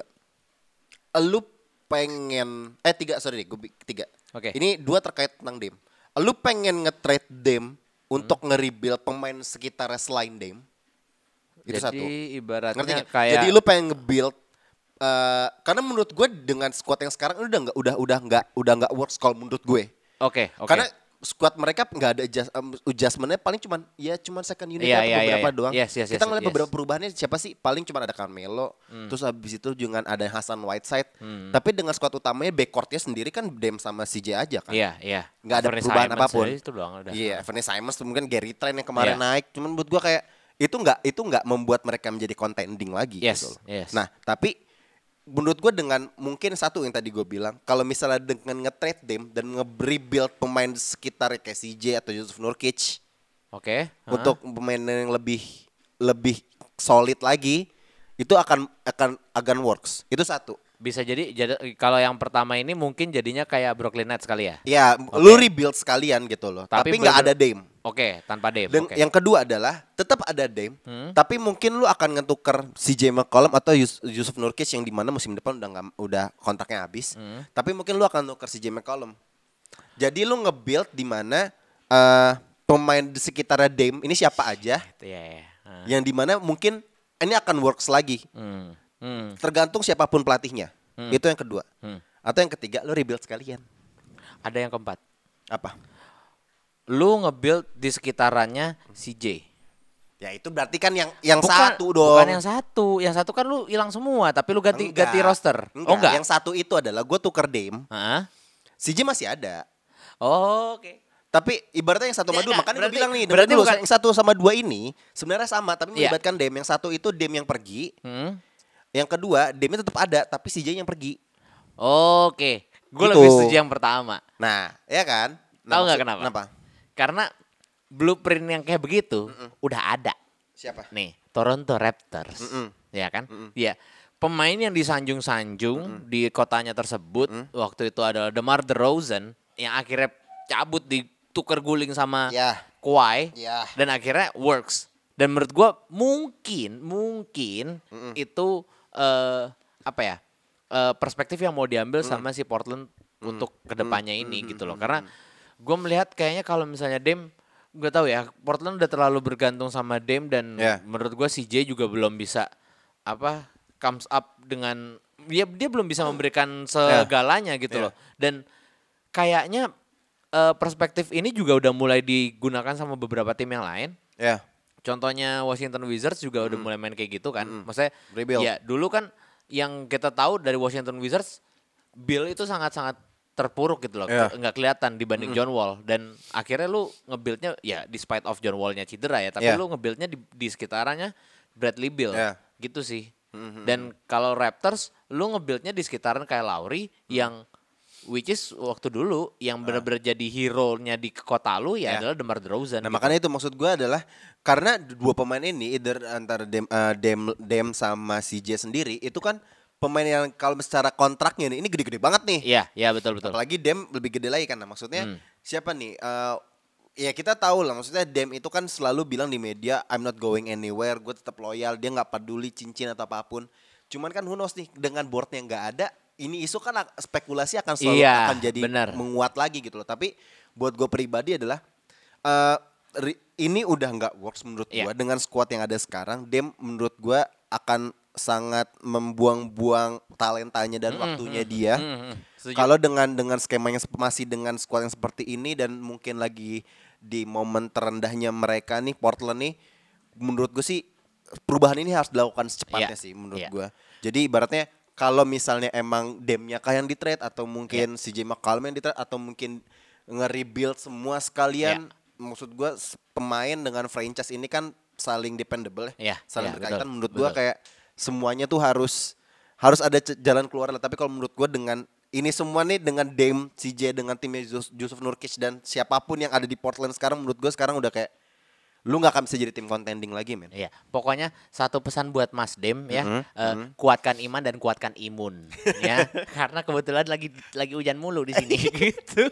Lu pengen eh tiga sorry deh, gue tiga. Oke. Ini dua terkait tentang Dem. Lu pengen nge-trade Dem untuk nge-rebuild pemain sekitarnya selain Dem. Itu Jadi satu. Ibaratnya kayak Jadi lu pengen nge-build eh, karena menurut gue dengan squad yang sekarang udah nggak udah udah nggak udah nggak works kalau menurut gue. Oke, oke. Karena squad mereka nggak ada adjust, um, adjustmentnya paling cuman ya cuman second unit Iya, atau iya, beberapa iya. doang. Yes, yes, Kita yes, ngeliat yes. Hmm. beberapa perubahannya siapa sih? Paling cuma ada Carmelo, terus habis itu juga ada Hasan Whiteside. Tapi dengan squad utamanya backcourtnya sendiri kan Dem sama CJ aja kan. Iya, iya. Nggak ada Anthony perubahan Simons apa pun. Itu doang udah. Iya, Evan Simons mungkin Gary Trent yang kemarin Iya. naik. Cuman buat gua kayak itu nggak itu nggak membuat mereka menjadi contending lagi Yes, gitu yes. Nah, tapi menurut gue dengan mungkin satu yang tadi gue bilang, kalau misalnya dengan nge-trade them dan nge-rebuild pemain sekitar kayak CJ atau Yusuf Nurkic Oke. ah. untuk pemain yang lebih lebih solid lagi, itu akan akan akan works. Itu satu. Bisa jadi kalau yang pertama ini mungkin jadinya kayak Brooklyn Nets kali ya. Ya, lu rebuild sekalian gitu loh. Tapi nggak ada Dame. Oke, tanpa Dame. Dan Oke. yang kedua adalah tetap ada Dame, Hmm. tapi mungkin lu akan ngetuker CJ McCollum atau Yus- Yusuf Nurkic yang di mana musim depan udah nggak udah kontraknya habis. Hmm. Tapi mungkin lu akan nuker CJ McCollum. Jadi lu nge-build di mana eh, pemain di sekitar Dame ini siapa aja Iya, iya. Ah. yang di mana mungkin ini akan works lagi. Hmm. Hmm. Tergantung siapa pun pelatihnya. Itu yang kedua. Hmm. Atau yang ketiga lu rebuild sekalian. Ada yang keempat. Apa? Lu nge-build di sekitarannya CJ. Ya itu berarti kan yang yang Bukan- satu dong. Bukan yang satu. Yang satu kan lu hilang semua, tapi lu ganti Enggak. ganti roster. Enggak. Oh enggak. Yang satu itu adalah gue tuker Dame. Hah? CJ masih ada. Oh, oke. Tapi ibaratnya yang satu sama Ya, dua, enggak, makanya gue bilang nih, berarti dulu, bukan- yang satu sama dua ini sebenarnya sama, tapi Iya. melibatkan Dem. Yang satu itu Dem yang pergi, Hmm. Yang kedua Demnya tetap ada, tapi CJ yang pergi. Oke, gue Gitu. lebih setuju yang pertama. Nah, ya kan? Nah, Tahu nggak kenapa? Kenapa? Karena blueprint yang kayak begitu udah ada. Siapa? Nih, Toronto Raptors. Mm-mm. Ya kan? Iya. Pemain yang disanjung-sanjung di kotanya tersebut waktu itu adalah DeMar DeRozan yang akhirnya cabut ditukar guling sama Ya. Kawhi Ya. dan akhirnya works. Dan menurut gua mungkin mungkin itu eh apa ya? eh, perspektif yang mau diambil sama si Portland untuk ke depannya ini gitu loh. Karena gue melihat kayaknya kalau misalnya Dame gue tahu ya Portland udah terlalu bergantung sama Dame dan Ya. menurut gua CJ juga belum bisa apa comes up dengan dia dia belum bisa memberikan segalanya gitu Ya. loh. Dan kayaknya eh, perspektif ini juga udah mulai digunakan sama beberapa tim yang lain. Ya. Contohnya Washington Wizards juga udah mulai main kayak gitu kan. Maksudnya Rebuild. ya dulu kan yang kita tahu dari Washington Wizards Bill itu sangat-sangat terpuruk gitu loh. Iya. Ke- nggak kelihatan dibanding John Wall dan akhirnya lu nge-buildnya ya despite of John Wallnya cedera ya, tapi Iya. lu nge-buildnya di, di sekitarannya Bradley Bill. Iya. Gitu sih. Dan kalau Raptors lu nge-buildnya di sekitaran kayak Lowry yang which is waktu dulu yang benar-benar jadi hero-nya di kota lu ya Iya. adalah DeMar DeRozan. Nah gitu. makanya itu maksud gue adalah karena dua pemain ini either antara Dem, eh, Dem, Dem sama CJ sendiri itu kan pemain yang kalau secara kontraknya nih ini gede-gede banget nih. Iya, iya betul betul. Apalagi Dem lebih gede lagi kan. Nah, maksudnya Hmm. siapa nih? Eh, ya kita tahu lah maksudnya Dem itu kan selalu bilang di media I'm not going anywhere, gue tetap loyal, dia nggak peduli cincin atau apa pun. Cuman kan who knows nih dengan boardnya nggak ada, ini isu kan spekulasi akan selalu Iya, akan jadi benar. menguat lagi gitu loh. Tapi buat gue pribadi adalah eh ri- ini udah nggak works menurut Iya. gue dengan squad yang ada sekarang. Dem menurut gue akan sangat membuang-buang talentanya dan waktunya dia. Hmm, hmm, setuju. Kalau dengan dengan skema yang sep- masih dengan squad yang seperti ini dan mungkin lagi di momen terendahnya mereka nih Portland nih, menurut gue sih perubahan ini harus dilakukan secepatnya Iya, sih menurut iya. gue. Jadi ibaratnya kalau misalnya emang Demnya kah yang di trade atau mungkin Iya. CJ McCollum yang di trade atau mungkin nge-rebuild semua sekalian, Iya. maksud gue s- pemain dengan franchise ini kan saling dependable ya, Iya, saling iya, berkaitan. betul, menurut betul. kayak semuanya tuh harus harus ada jalan keluar lah. Tapi kalau menurut gue dengan ini semua nih dengan Dame, CJ, dengan timnya Yus- Yusuf Nurkic dan siapa pun yang ada di Portland sekarang menurut gue sekarang udah kayak lu nggak akan bisa jadi tim contending lagi men. Iya, pokoknya satu pesan buat Mas Dem ya, Mhm, eh, kuatkan iman dan kuatkan imun ya. Karena kebetulan lagi lagi hujan mulu di sini gitu.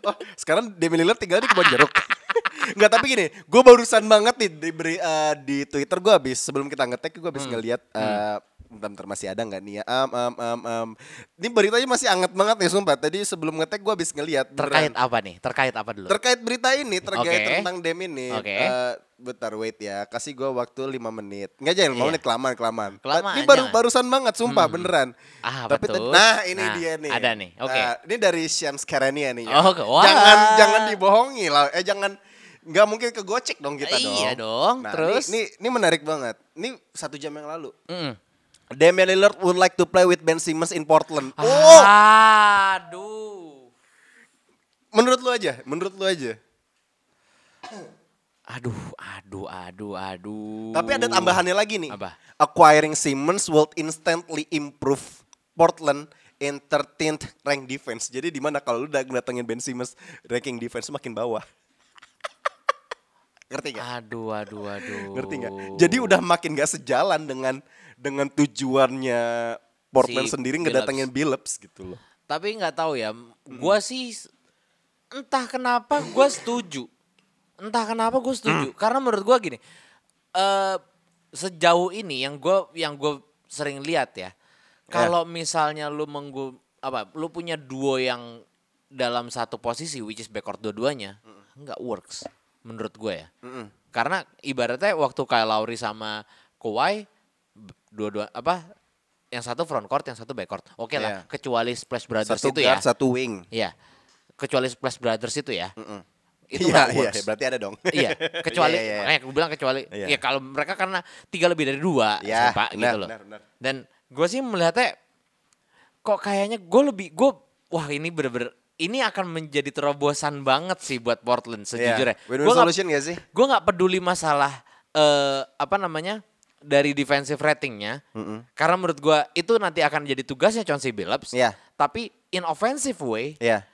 Oh, sekarang Damian Lillard tinggal di kebun jeruk. Enggak tapi gini, gue barusan banget nih di, beri- eh, di Twitter gue habis sebelum kita ngetek gue habis ngeliat eh bentar, bentar masih ada nggak nih ya? Um, um, um, um. Ini beritanya masih anget banget nih sumpah. Tadi sebelum ngetek gue habis ngeliat Terkait beneran. apa nih? Terkait apa dulu? terkait berita ini terkait Oke. tentang Dem ini. Oke. Eh, bentar wait ya, kasih gue waktu 5 menit. Enggak jangan 5 Iya. menit kelamaan kelamaan. Kelamaan, Ini baru jangan. barusan banget sumpah Hmm. beneran. Ah, Tapi betul. nah ini Nah, dia nih. ada nih, oke. Eh, ini dari Shams Karania nih. ya. Oh, wah. Jangan jangan dibohongi lah. Eh jangan nggak mungkin ke gocek dong kita Eh, dong. iya dong, Nah, terus? Ini, ini, ini menarik banget. Ini satu jam yang lalu. Mm. Damian Lillard would like to play with Ben Simmons in Portland. Oh, Aduh. menurut lu aja, menurut lu aja. Aduh, aduh, aduh, aduh. Tapi ada tambahannya lagi nih. Apa? Acquiring Simmons will instantly improve Portland in 13th rank defense. Jadi di mana kalau lu udah datengin Ben Simmons, ranking defense makin bawah. Ngerti gak? Aduh, aduh, aduh. Ngerti nggak? Jadi udah makin gak sejalan dengan dengan tujuannya Portland Si sendiri ngedatengin Billups gitu loh. Tapi nggak tahu ya, gua sih entah kenapa gua setuju. Entah kenapa gue setuju. Karena menurut gua gini, eh sejauh ini yang gua yang gue sering lihat ya, kalau misalnya lu menggu apa, lu punya duo yang dalam satu posisi, which is backcourt dua-duanya, nggak works menurut gue ya. Karena ibaratnya waktu kayak Lowry sama Kawhi, dua-dua apa, yang satu front court, yang satu backcourt. Oke lah, Iya. kecuali Splash Brothers Satu itu ya. guard, satu wing. Iya. Kecuali Splash Brothers itu ya. Itu Iya, nggak iya, works. berarti ada dong. iya, kecuali Iya, iya, iya. makanya gue bilang kecuali Iya. ya kalau mereka karena tiga lebih dari dua, Iya, Pak, gitu loh. benar, benar. Dan gue sih melihatnya kok kayaknya gue lebih gue wah ini bener-bener ini akan menjadi terobosan banget sih buat Portland sejujurnya. Iya. Win-win Gua nggak- solution gak sih? gue nggak peduli masalah eh apa namanya dari defensive ratingnya. Karena menurut gua itu nanti akan jadi tugasnya Chauncey Billups. Iya. Tapi in offensive way, Iya.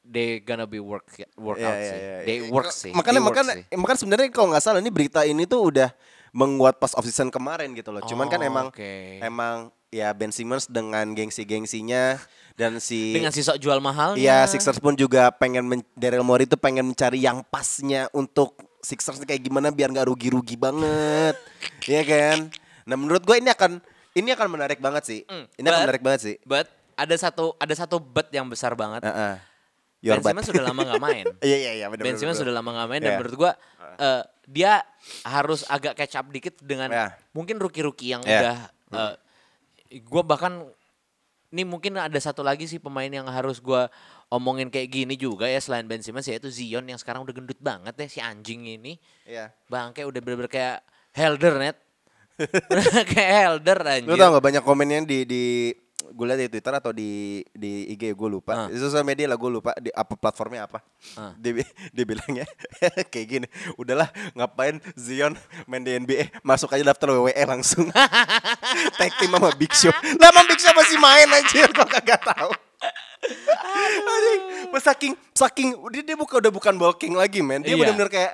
they gonna be work work Iya, out iya, sih. iya. They Eh, work sih. Makanya They work makanya sih. makanya sebenarnya kalau nggak salah ini berita ini tuh udah menguat pas off season kemarin gitu loh. Cuman kan Oh, emang oke. emang ya Ben Simmons dengan gengsi-gengsinya dan si dengan si sok jual mahalnya. Iya, Sixers pun juga pengen men- Daryl Morey itu pengen mencari yang pasnya untuk Sixers kayak gimana biar nggak rugi-rugi banget. Iya kan? Nah, menurut gue ini akan ini akan menarik banget sih. Hmm, ini akan but- menarik banget sih. But ada satu ada satu bet yang besar banget. Heeh. Your ben. Simmons sudah lama nggak main. Iya iya iya. Ben Simmons sudah lama nggak main dan Iya. menurut gua eh, dia harus agak catch up dikit dengan Iya. mungkin rookie-rookie yang Iya. udah eh, gua bahkan ini mungkin ada satu lagi sih pemain yang harus gua omongin kayak gini juga ya selain Ben Simmons yaitu Zion yang sekarang udah gendut banget ya si anjing ini. Iya. Bangke udah bener-bener kayak Helder net. kayak Helder anjir. Lu tau gak banyak komennya di di gue liat di Twitter atau di di IG gue lupa. Ah. di sosial media lah gue lupa. Di apa platformnya apa? Ah. dia dia bilangnya kayak gini udahlah ngapain Zion main di NBA masuk aja daftar WWE langsung. Tag team sama Big Show. Lah emang Big Show masih main anjir? Gue kagak tahu. Anjing, saking saking dia dia bukan udah bukan bulking lagi men. Dia Iya. benar-benar kayak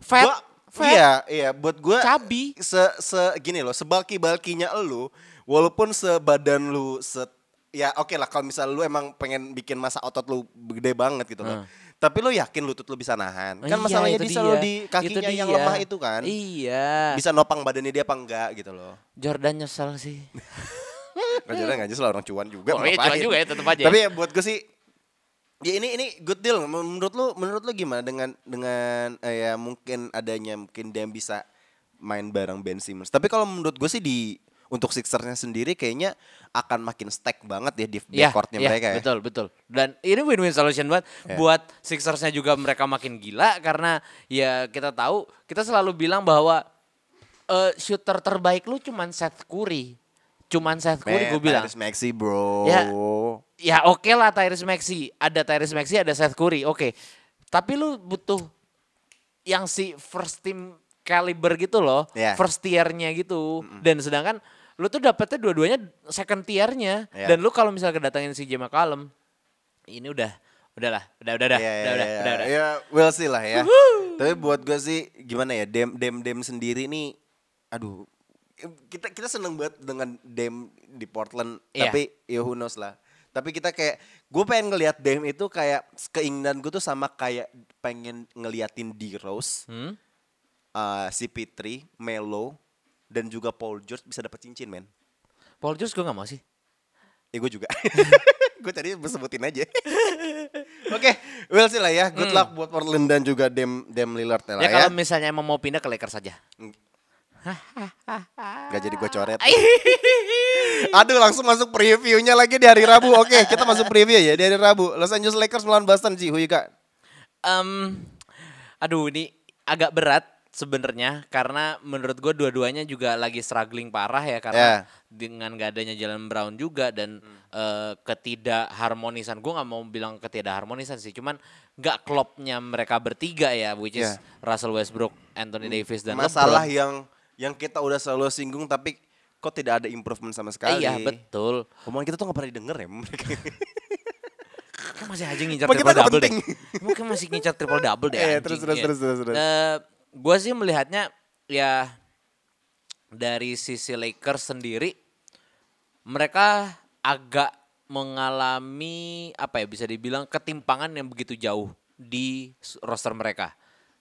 Fat, gua- fat. iya iya buat gue Cabi. se se gini loh sebalki balkinya lu walaupun sebadan lu se ya oke lah kalau misal lu emang pengen bikin masa otot lu gede banget gitu loh. Tapi lu yakin lutut lu bisa nahan? Kan Iya, masalahnya itu dia. selalu di Itu kakinya yang dia. lemah itu kan? Iya. bisa nopang badannya dia apa enggak gitu loh. Jordan nyesel sih. Kan jadi nggak lah orang cuan juga Oh, iya, cuan juga ya, tetep aja. Tapi ya buat gue sih ya ini ini good deal. Menurut lu menurut lu gimana dengan dengan eh, ya mungkin adanya mungkin dia bisa main bareng Ben Simmons. Tapi kalau menurut gue sih di untuk Sixersnya sendiri kayaknya akan makin stack banget ya di Iya, backcourtnya iya, mereka ya Betul, betul. Dan ini win-win solution banget Iya. buat Sixersnya juga mereka makin gila karena ya kita tahu kita selalu bilang bahwa eh, shooter terbaik lu cuman Seth Curry. Cuman Seth Curry gue bilang. Tyrese Maxey bro Ya. Ya oke lah Tyrese Maxey, ada Tyrese Maxey, ada Seth Curry, oke. Tapi lu butuh yang si first team caliber gitu loh, Iya. first tiernya gitu. Dan sedangkan lu tuh dapetnya dua-duanya second tiernya. Iya. Dan lu kalau misalnya kedatangin si J McCallum, ini udah, udahlah, udah, udah, udah, Iya, udah, iya, udah, iya. udah, udah. Ya, we'll see lah ya. Tapi buat gue sih gimana ya, Dem Dem Dem sendiri nih aduh kita kita seneng banget dengan Dem di Portland, Iya. tapi ya who knows lah. Tapi kita kayak gue pengen ngelihat Dem itu kayak keinginan gue tuh sama kayak pengen ngeliatin D Rose, Hmm? uh, CP3, Melo dan juga Paul George bisa dapat cincin, men. Paul George gue gak mau sih. Ya gue juga. gue tadi sebutin aja. Oke, we'll see lah ya. Good luck buat Portland dan juga Dem Dem Lillard lah Hmm. Ya ya. kalau misalnya emang mau pindah ke Lakers saja. Gak jadi gue coret. Aduh langsung masuk previewnya lagi di hari Rabu. Oke kita masuk preview ya di hari Rabu. Los Angeles Lakers melawan Boston Ji. Who you got? Em, aduh ini agak berat sebenarnya karena menurut gue dua-duanya juga lagi struggling parah ya karena Ya. dengan gak adanya Jalen Brown juga dan eh, ketidakharmonisan gue nggak mau bilang ketidakharmonisan sih cuman nggak klopnya mereka bertiga ya which is Ya. Russell Westbrook, Anthony Davis dan Masalah LeBron. yang yang kita udah selalu singgung tapi kok tidak ada improvement sama sekali. Iya betul. Omongan kita tuh gak pernah didengar ya mereka. Kan masih aja ngincar triple nggak double deh. Mungkin masih ngincar triple double deh. Anjing. terus, terus, Iya. terus, terus, terus. Eh, gua sih melihatnya ya dari sisi Lakers sendiri mereka agak mengalami apa ya bisa dibilang ketimpangan yang begitu jauh di roster mereka.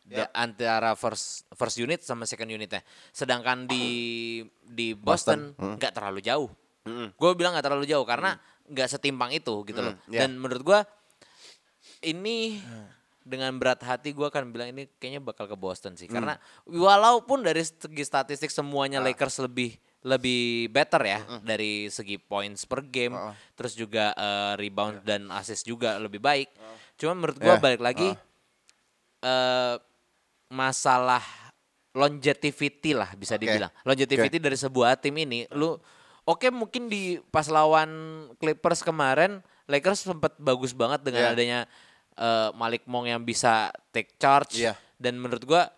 Da- antara first first unit sama second unitnya. Sedangkan di di Boston Hmm. nggak terlalu jauh. Gue bilang nggak terlalu jauh karena nggak setimpang itu gitu loh. Hmm, ya. Dan menurut gue ini dengan berat hati gue akan bilang ini kayaknya bakal ke Boston sih. Karena walaupun dari segi statistik semuanya Lakers lebih lebih better ya dari segi points per game terus juga eh, rebound dan assist juga lebih baik. Cuman menurut gue Ya. balik lagi eh masalah longevity lah bisa Oke. dibilang. Longevity dari sebuah tim ini lu oke mungkin di pas lawan Clippers kemarin Lakers sempat bagus banget dengan Iya. adanya eh, Malik Monk yang bisa take charge. Iya. dan menurut gua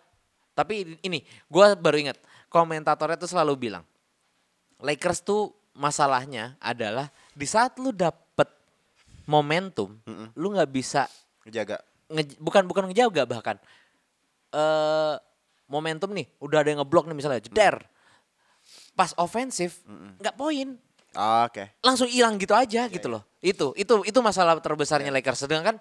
tapi ini gua baru ingat komentatornya tuh selalu bilang Lakers tuh masalahnya adalah di saat lu dapet momentum, lu nggak bisa Jaga. nge- bukan bukan ngejaga bahkan eh momentum nih udah ada yang ngeblok nih misalnya jeder. Pas ofensif nggak poin. Ah, Oke. langsung hilang gitu aja gitu loh. Itu itu itu masalah terbesarnya Lakers. Sedangkan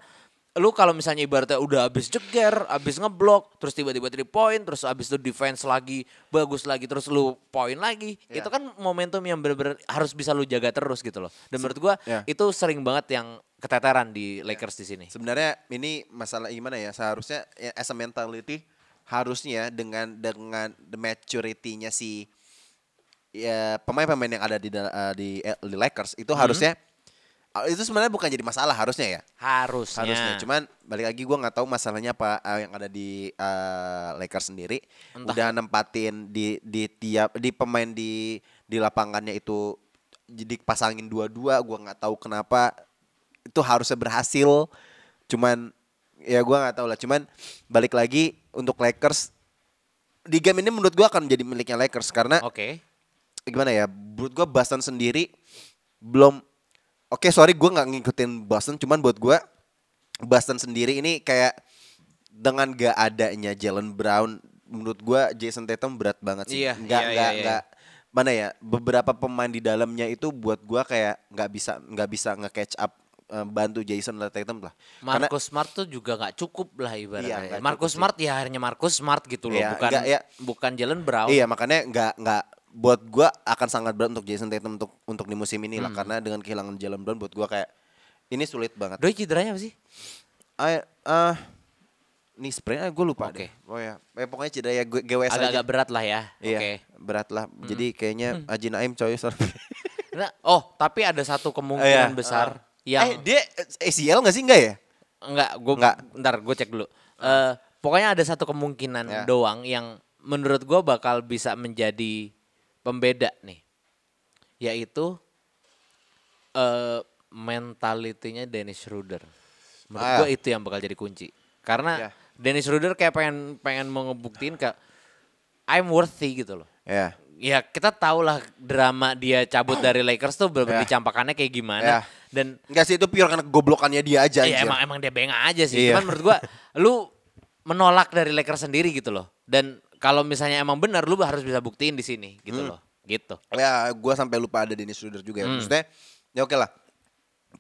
lu kalau misalnya ibaratnya udah habis jeger, habis ngeblok, terus tiba-tiba three point, terus habis itu defense lagi bagus lagi, terus lu poin lagi, itu kan momentum yang bener-bener harus bisa lu jaga terus gitu loh. Dan menurut gua ya. itu sering banget yang keteteran di Lakers di sini. Sebenarnya ini masalah gimana ya? Seharusnya ya, as a mentality harusnya dengan dengan the maturity-nya si ya pemain-pemain yang ada di dal- eh, di, di Lakers itu harusnya eh, itu sebenarnya bukan jadi masalah harusnya ya. Harusnya. Harusnya. Cuman balik lagi gua nggak tahu masalahnya apa eh, yang ada di eh, Lakers sendiri. Udah nempatin di di tiap di pemain di di lapangannya itu jadi pasangin dua-dua. Gua nggak tahu kenapa itu harusnya berhasil. Cuman ya gua nggak tahu lah. Cuman balik lagi untuk Lakers di game ini menurut gua akan menjadi miliknya Lakers karena Oke. gimana ya menurut gua Boston sendiri belum oke sorry gua nggak ngikutin Boston cuman buat gua Boston sendiri ini kayak dengan gak adanya Jalen Brown menurut gua Jason Tatum berat banget sih Iya, nggak iya, nggak iya, iya. nggak mana ya beberapa pemain di dalamnya itu buat gua kayak nggak bisa nggak bisa nge-catch up eh, bantu Jason Tatum lah karena Marcus Smart tuh juga nggak cukup lah Iya, ibaratnya. nggak Marcus cukup sih. Smart ya hanya Marcus Smart gitu loh, Iya, bukan nggak, ya. bukan Jalen Brown. Iya makanya nggak nggak buat gua akan sangat berat untuk Jason Tatum untuk untuk di musim ini Hmm. lah karena dengan kehilangan Jalen Brown buat gua kayak ini sulit banget. Doi cederanya apa sih? Ah, ah, nih sprain gue lupa Oke. deh. Oh ya, eh, pokoknya cedera ya gue GWS aja. Agak-agak berat lah ya. Iya, Oke. berat lah. Jadi kayaknya Haji Naim coy. sorry. Nah, oh, tapi ada satu kemungkinan Iya. besar eh, yang dia ACL nggak sih enggak ya? enggak gua Enggak. ntar gue cek dulu. Eh pokoknya ada satu kemungkinan Ya. doang yang menurut gua bakal bisa menjadi pembeda nih. Yaitu eh mentalitinya Dennis Schroeder. Menurut Ah. gua itu yang bakal jadi kunci. Karena Ya. Dennis Schroeder kayak pengen pengen mau ngebuktiin ke I'm worthy gitu loh. Ya. Ya kita tahu lah drama dia cabut dari Lakers tuh bener Ya. dicampakannya kayak gimana Ya. dan Enggak sih itu pure karena goblokannya dia aja Iya emang emang dia bengak aja sih. Iya. Cuman menurut gua lu menolak dari Lakers sendiri gitu loh. Dan kalau misalnya emang benar lu harus bisa buktiin di sini gitu Hmm. loh. Gitu. Ya, gua sampai lupa ada Dennis Schroeder juga ya. Hmm. Maksudnya, ya oke lah.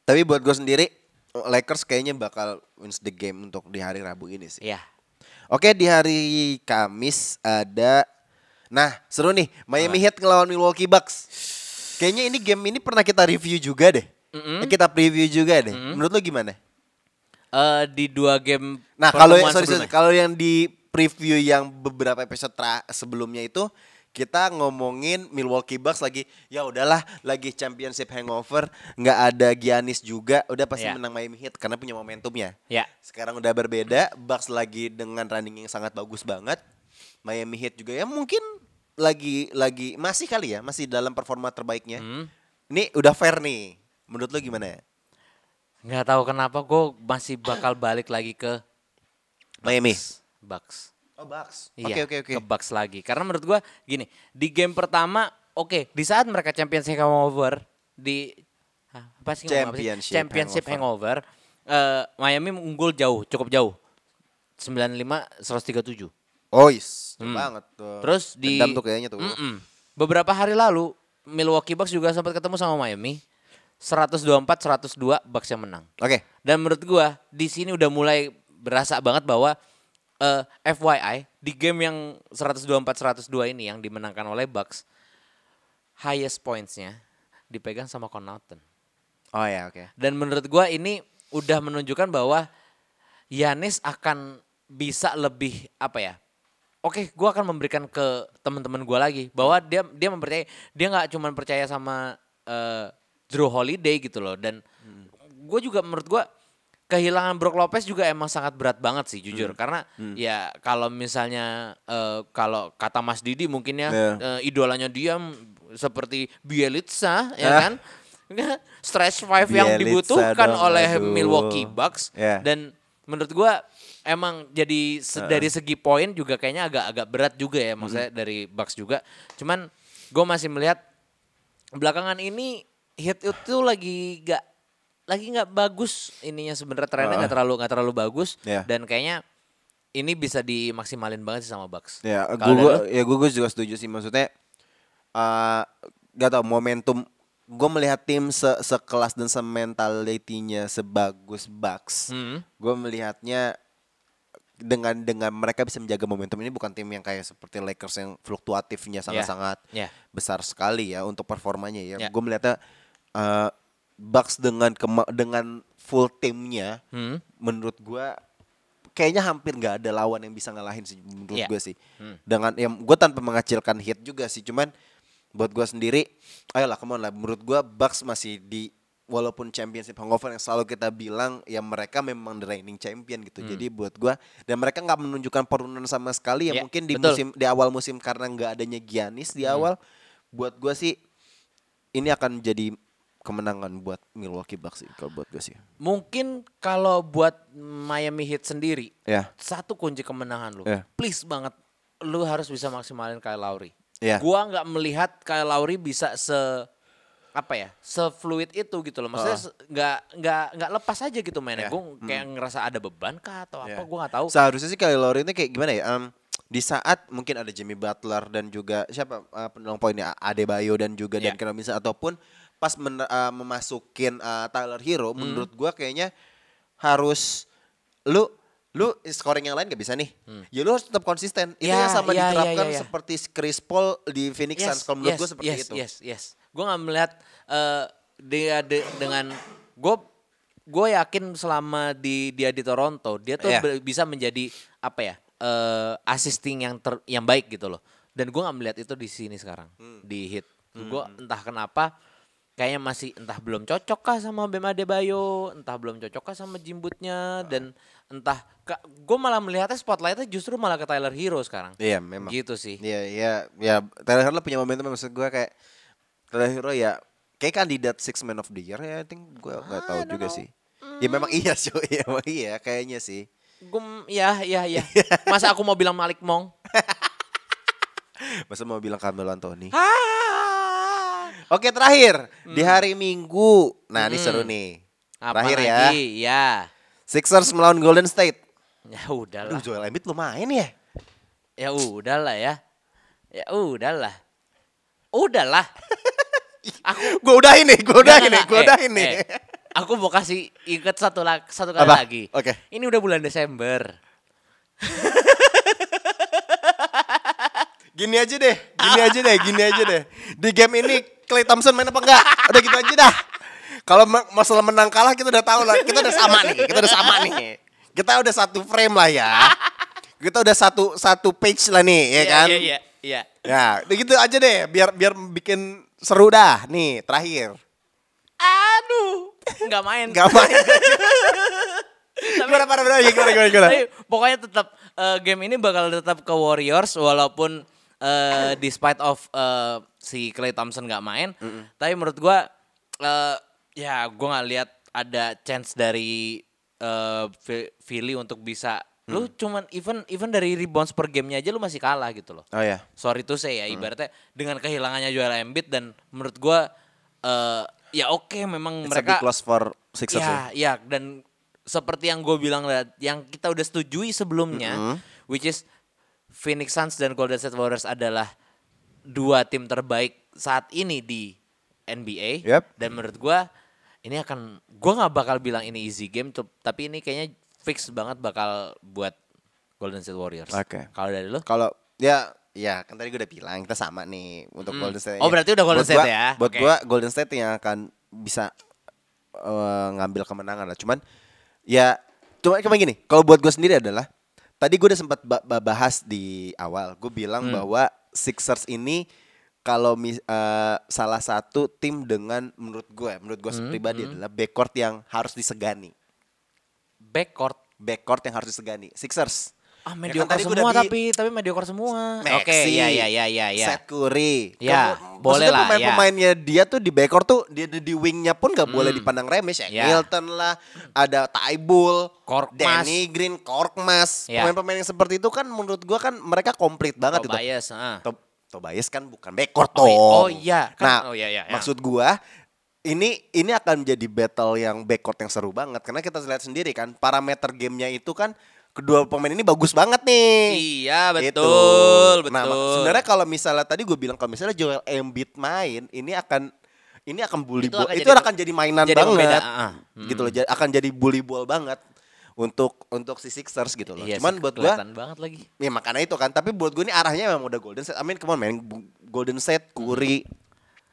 Tapi buat gue sendiri, Lakers kayaknya bakal wins the game untuk di hari Rabu ini sih. Iya. Oke, di hari Kamis ada Nah, seru nih. Miami Heat ngelawan Milwaukee Bucks. Kayaknya ini game ini pernah kita review juga deh. Mm-mm. Eh, Kita preview juga deh. Menurut lo gimana? Eh di dua game Nah, kalau sorry, sorry, kalau yang di preview yang beberapa episode tra- sebelumnya itu kita ngomongin Milwaukee Bucks lagi ya udahlah lagi championship hangover nggak ada Giannis juga udah pasti Ya. menang Miami Heat karena punya momentumnya Ya. sekarang udah berbeda Bucks lagi dengan running yang sangat bagus banget Miami Heat juga ya mungkin lagi lagi masih kali ya masih dalam performa terbaiknya Hmm. ini udah fair nih menurut lo gimana ya Nggak tahu kenapa gue masih bakal balik lagi ke Miami Bucks. Oh Bucks Iya, oke oke oke ke Bucks lagi. Karena menurut gua gini, di game pertama oke, di saat mereka championship hangover di Hah, apa sih ngomong apa sih? Championship championship hangover, eh, Miami unggul jauh, cukup jauh. 95 137. Oh, yes. Hmm. banget tuh. Terus di Dendam tuh kayaknya tuh. Mm-mm. Beberapa hari lalu Milwaukee Bucks juga sempat ketemu sama Miami. 124 102 Bucks yang menang. Oke. Dan menurut gua di sini udah mulai berasa banget bahwa eh, FYI di game yang 124 102 ini yang dimenangkan oleh Bucks highest points-nya dipegang sama Connaughton. Oh ya, oke. Dan menurut gua ini udah menunjukkan bahwa Yanis akan bisa lebih apa ya? Oke, gua akan memberikan ke teman-teman gua lagi bahwa dia dia mempercayai dia nggak cuma percaya sama eh, Drew Holiday gitu loh dan gue juga menurut gua kehilangan Brook Lopez juga emang sangat berat banget sih jujur karena ya kalau misalnya eh, kalau kata Mas Didi mungkin ya Iya. eh, idolanya dia seperti Bielitsa ya kan stretch five yang Bielitsa dibutuhkan dong, oleh aduh. Milwaukee Bucks Iya. dan menurut gua emang jadi se- dari segi poin juga kayaknya agak agak berat juga ya maksudnya dari Bucks juga. Cuman gua masih melihat belakangan ini hit itu lagi gak lagi nggak bagus ininya sebenarnya trennya nggak terlalu nggak terlalu bagus Iya. dan kayaknya ini bisa dimaksimalin banget sih sama Bucks. Ya, Kalau gue ya gue juga setuju sih maksudnya eh gak tau momentum gue melihat tim se sekelas dan sementalitinya sebagus Bucks. Hmm. Gue melihatnya dengan dengan mereka bisa menjaga momentum ini bukan tim yang kayak seperti Lakers yang fluktuatifnya sangat-sangat Ya. besar sekali ya untuk performanya ya. Ya. Gue melihatnya eh Bucks dengan kema- dengan full timnya Hmm. menurut gua kayaknya hampir nggak ada lawan yang bisa ngalahin sih menurut Iya. gue sih. Hmm. Dengan yang gue tanpa mengecilkan hit juga sih, cuman buat gua sendiri, ayolah come on lah. Menurut gua Bucks masih di walaupun championship hangover yang selalu kita bilang ya mereka memang the reigning champion gitu. Jadi buat gua dan mereka nggak menunjukkan penurunan sama sekali ya Hmm. Iya, mungkin di betul. Hmm. musim di awal musim karena nggak adanya Giannis di awal. Buat gua sih ini akan jadi kemenangan buat Milwaukee Bucks sih kalau buat gue sih. Mungkin kalau buat Miami Heat sendiri, Ya. satu kunci kemenangan lu. Ya. Please banget, lu harus bisa maksimalin Kyle Lowry. Ya. Gua nggak melihat Kyle Lowry bisa se apa ya, se-fluid itu gitu loh. Maksudnya se- nggak nggak nggak lepas aja gitu mainnya. Ya. Gue kayak ngerasa ada beban kah atau apa? Ya. Gua nggak tahu. Seharusnya sih Kyle Lowry ini kayak gimana ya? em, di saat mungkin ada Jimmy Butler dan juga siapa uh, penolong poinnya Adebayo dan juga Ya. Dan Robinson ataupun pas men- uh, memasukin uh, Tyler Hero Hmm. menurut gua kayaknya harus lu lu scoring yang lain gak bisa nih. Ya lu harus tetap konsisten. Itu Ya, yang sama ya, ya, diterapkan ya, ya. seperti Chris Paul di Phoenix Suns. Kalau menurut yes, gua seperti yes, itu. Yes, yes. Gue nggak melihat eh, dia de- dengan gue gue yakin selama di dia di Toronto dia tuh Iya. be- bisa menjadi apa ya eh assisting yang ter, yang baik gitu loh. Dan gue nggak melihat itu di sini sekarang Hmm. di hit. Gue entah kenapa kayaknya masih entah belum cocok kah sama Bam Adebayo, entah belum cocok kah sama jimbutnya dan entah gue malah melihatnya spotlightnya justru malah ke Tyler Hero sekarang. Iya, memang. Gitu sih. Iya, iya, ya Tyler Hero punya momentum maksud gue kayak Tyler Hero ya kayak kandidat six man of the year ya, I think gue nggak tahu juga sih. Ya memang iya sih, ya, memang iya kayaknya sih. Gum, ya, ya, ya. Masa aku mau bilang Malik Mong? Masa mau bilang Carmelo Anthony? Ah. Oke terakhir di hari Minggu, nah ini seru nih. Apa terakhir ya, lagi? Ya. Sixers melawan Golden State. Ya udahlah. Aduh Joel Embiid lumayan ya. Ya udahlah ya. Ya udahlah. Udahlah. Aku Gue udahin nih, gue udahin nih, nggak, gue nggak. udahin Eh, nih. eh. Aku mau kasih inget satu satu kali Apa? lagi. Oke. Ini udah bulan Desember. Gini aja deh, gini aja deh, gini aja deh. Di game ini Clay Thompson main apa enggak? Udah gitu aja dah. Kalau ma- masalah menang kalah kita udah tahu lah, kita udah sama nih, kita udah sama nih. Kita udah satu frame lah ya. Kita udah satu satu page lah nih, ya kan? Iya, iya, iya. Ya, gitu aja deh, biar biar bikin seru dah. Nih, terakhir. Aduh, nggak main. Gak main. gimana, gimana, gimana, gimana, gimana, gimana? Tapi pokoknya tetap eh, game ini bakal tetap ke Warriors walaupun eh, despite of eh, si Clay Thompson nggak main. Tapi menurut gua eh, ya gua nggak lihat ada chance dari eh, Fi- Philly untuk bisa lu cuman even even dari rebounds per gamenya aja lu masih kalah gitu loh. Oh ya. Sorry tuh saya ya ibaratnya dengan kehilangannya Joel Embiid dan menurut gua eh, ya oke memang It's a mereka big loss for Sixers ya. Ya, ya dan seperti yang gue bilang lah, yang kita udah setujui sebelumnya, which is Phoenix Suns dan Golden State Warriors adalah dua tim terbaik saat ini di NBA. Yep. Dan menurut gue ini akan, gue nggak bakal bilang ini easy game, tuh, tapi ini kayaknya fix banget bakal buat Golden State Warriors. Oke. Kalau dari lo? Kalau ya ya kan tadi gue udah bilang kita sama nih untuk Hmm. Golden State. Oh, berarti udah Golden Buat State gua- ya? Buat Oke. gua Golden State yang akan bisa eh, ngambil kemenangan lah. Cuman ya cuma cuma gini, kalau buat gue sendiri adalah tadi gue udah sempat ba- ba- bahas di awal. Gue bilang Hmm. bahwa Sixers ini kalau mis- eh, salah satu tim dengan menurut gue, menurut gue Hmm, pribadi adalah backcourt yang harus disegani. Backcourt. Backcourt yang harus disegani. Sixers. Ah, Ya kan mediocre tadi gua semua bi- tapi tapi mediocre semua. Oke, iya iya iya iya iya. Seth Curry. Ya, Kamu- boleh lah, Pemain-pemainnya dia tuh di backcourt tuh di, di, wingnya pun gak boleh Hmm. dipandang remeh. Ya. Ya. Hilton lah, ada Tybull, Korkmaz. Danny Green, Korkmaz. Ya. Pemain-pemain yang seperti itu kan menurut gua kan mereka komplit banget itu. Tobias, ah. To- Tobias kan bukan backcourt Oh, toh. i- oh iya, kan- nah, oh iya, iya, iya. maksud gua ini ini akan menjadi battle yang backcourt yang seru banget karena kita lihat sendiri kan parameter gamenya itu kan kedua pemain ini bagus banget nih. Iya, Gitu. betul, Nah, betul. sebenarnya kalau misalnya tadi gue bilang kalau misalnya Joel Embiid main, ini akan ini akan bully Itu ball. akan itu jadi- akan jadi mainan jadi banget. pembeda, ah. Gitu loh, akan jadi bully ball banget untuk untuk si Sixers gitu loh. Iya Cuman buat gua kelihatan banget lagi. ya makanya itu kan, tapi buat gue ini arahnya memang udah Golden State. I mean, come on man, Golden State, Curry,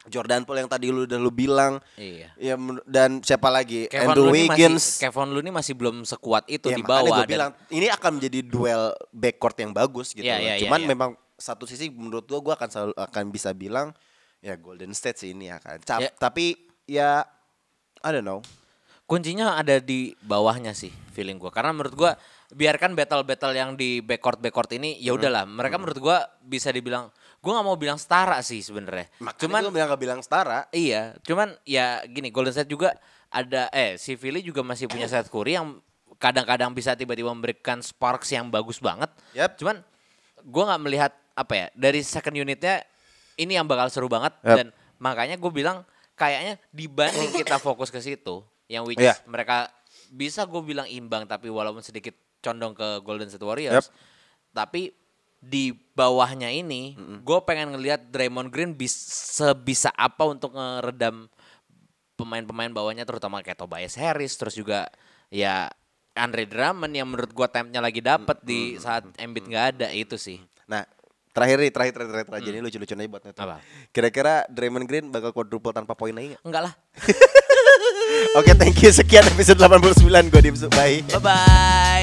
Jordan Poole yang tadi lu udah lu bilang. Iya. Ya dan siapa lagi? Kevin Andrew Looney Wiggins. masih Kevin Looney masih belum sekuat itu Ya, di bawah dan- bilang ini akan menjadi duel backcourt yang bagus gitu. Loh. iya, iya, Cuman iya. memang satu sisi menurut gua gua akan selalu akan bisa bilang ya Golden State sih ini akan. Cap- Ya. Tapi ya I don't know. kuncinya ada di bawahnya sih feeling gua karena menurut gua biarkan battle-battle yang di backcourt backcourt ini ya Hmm. udahlah mereka menurut gua bisa dibilang gua nggak mau bilang setara sih sebenarnya cuman gua bilang gak bilang setara. iya cuman ya gini Golden State juga ada eh si Philly juga masih punya Seth Curry yang kadang-kadang bisa tiba-tiba memberikan sparks yang bagus banget Yap. cuman gua nggak melihat apa ya dari second unitnya ini yang bakal seru banget Yap. dan makanya gue bilang kayaknya dibanding kita fokus ke situ yang which is mereka bisa gue bilang imbang tapi walaupun sedikit condong ke Golden State Warriors Yap. tapi di bawahnya ini gue pengen ngelihat Draymond Green bis, sebisa apa untuk ngeredam pemain-pemain bawahnya terutama kayak Tobias Harris terus juga ya Andre Drummond yang menurut gue tempnya lagi dapet di saat Embiid nggak ada itu sih Nah, terakhir nih, terakhir terakhir terakhir, terakhir. Jadi lucu-lucu aja buat Neto. Kira-kira Draymond Green bakal quadruple tanpa poin lagi nggak? enggak lah Oke, thank you. Sekian episode 89 gue di Bye. bye bye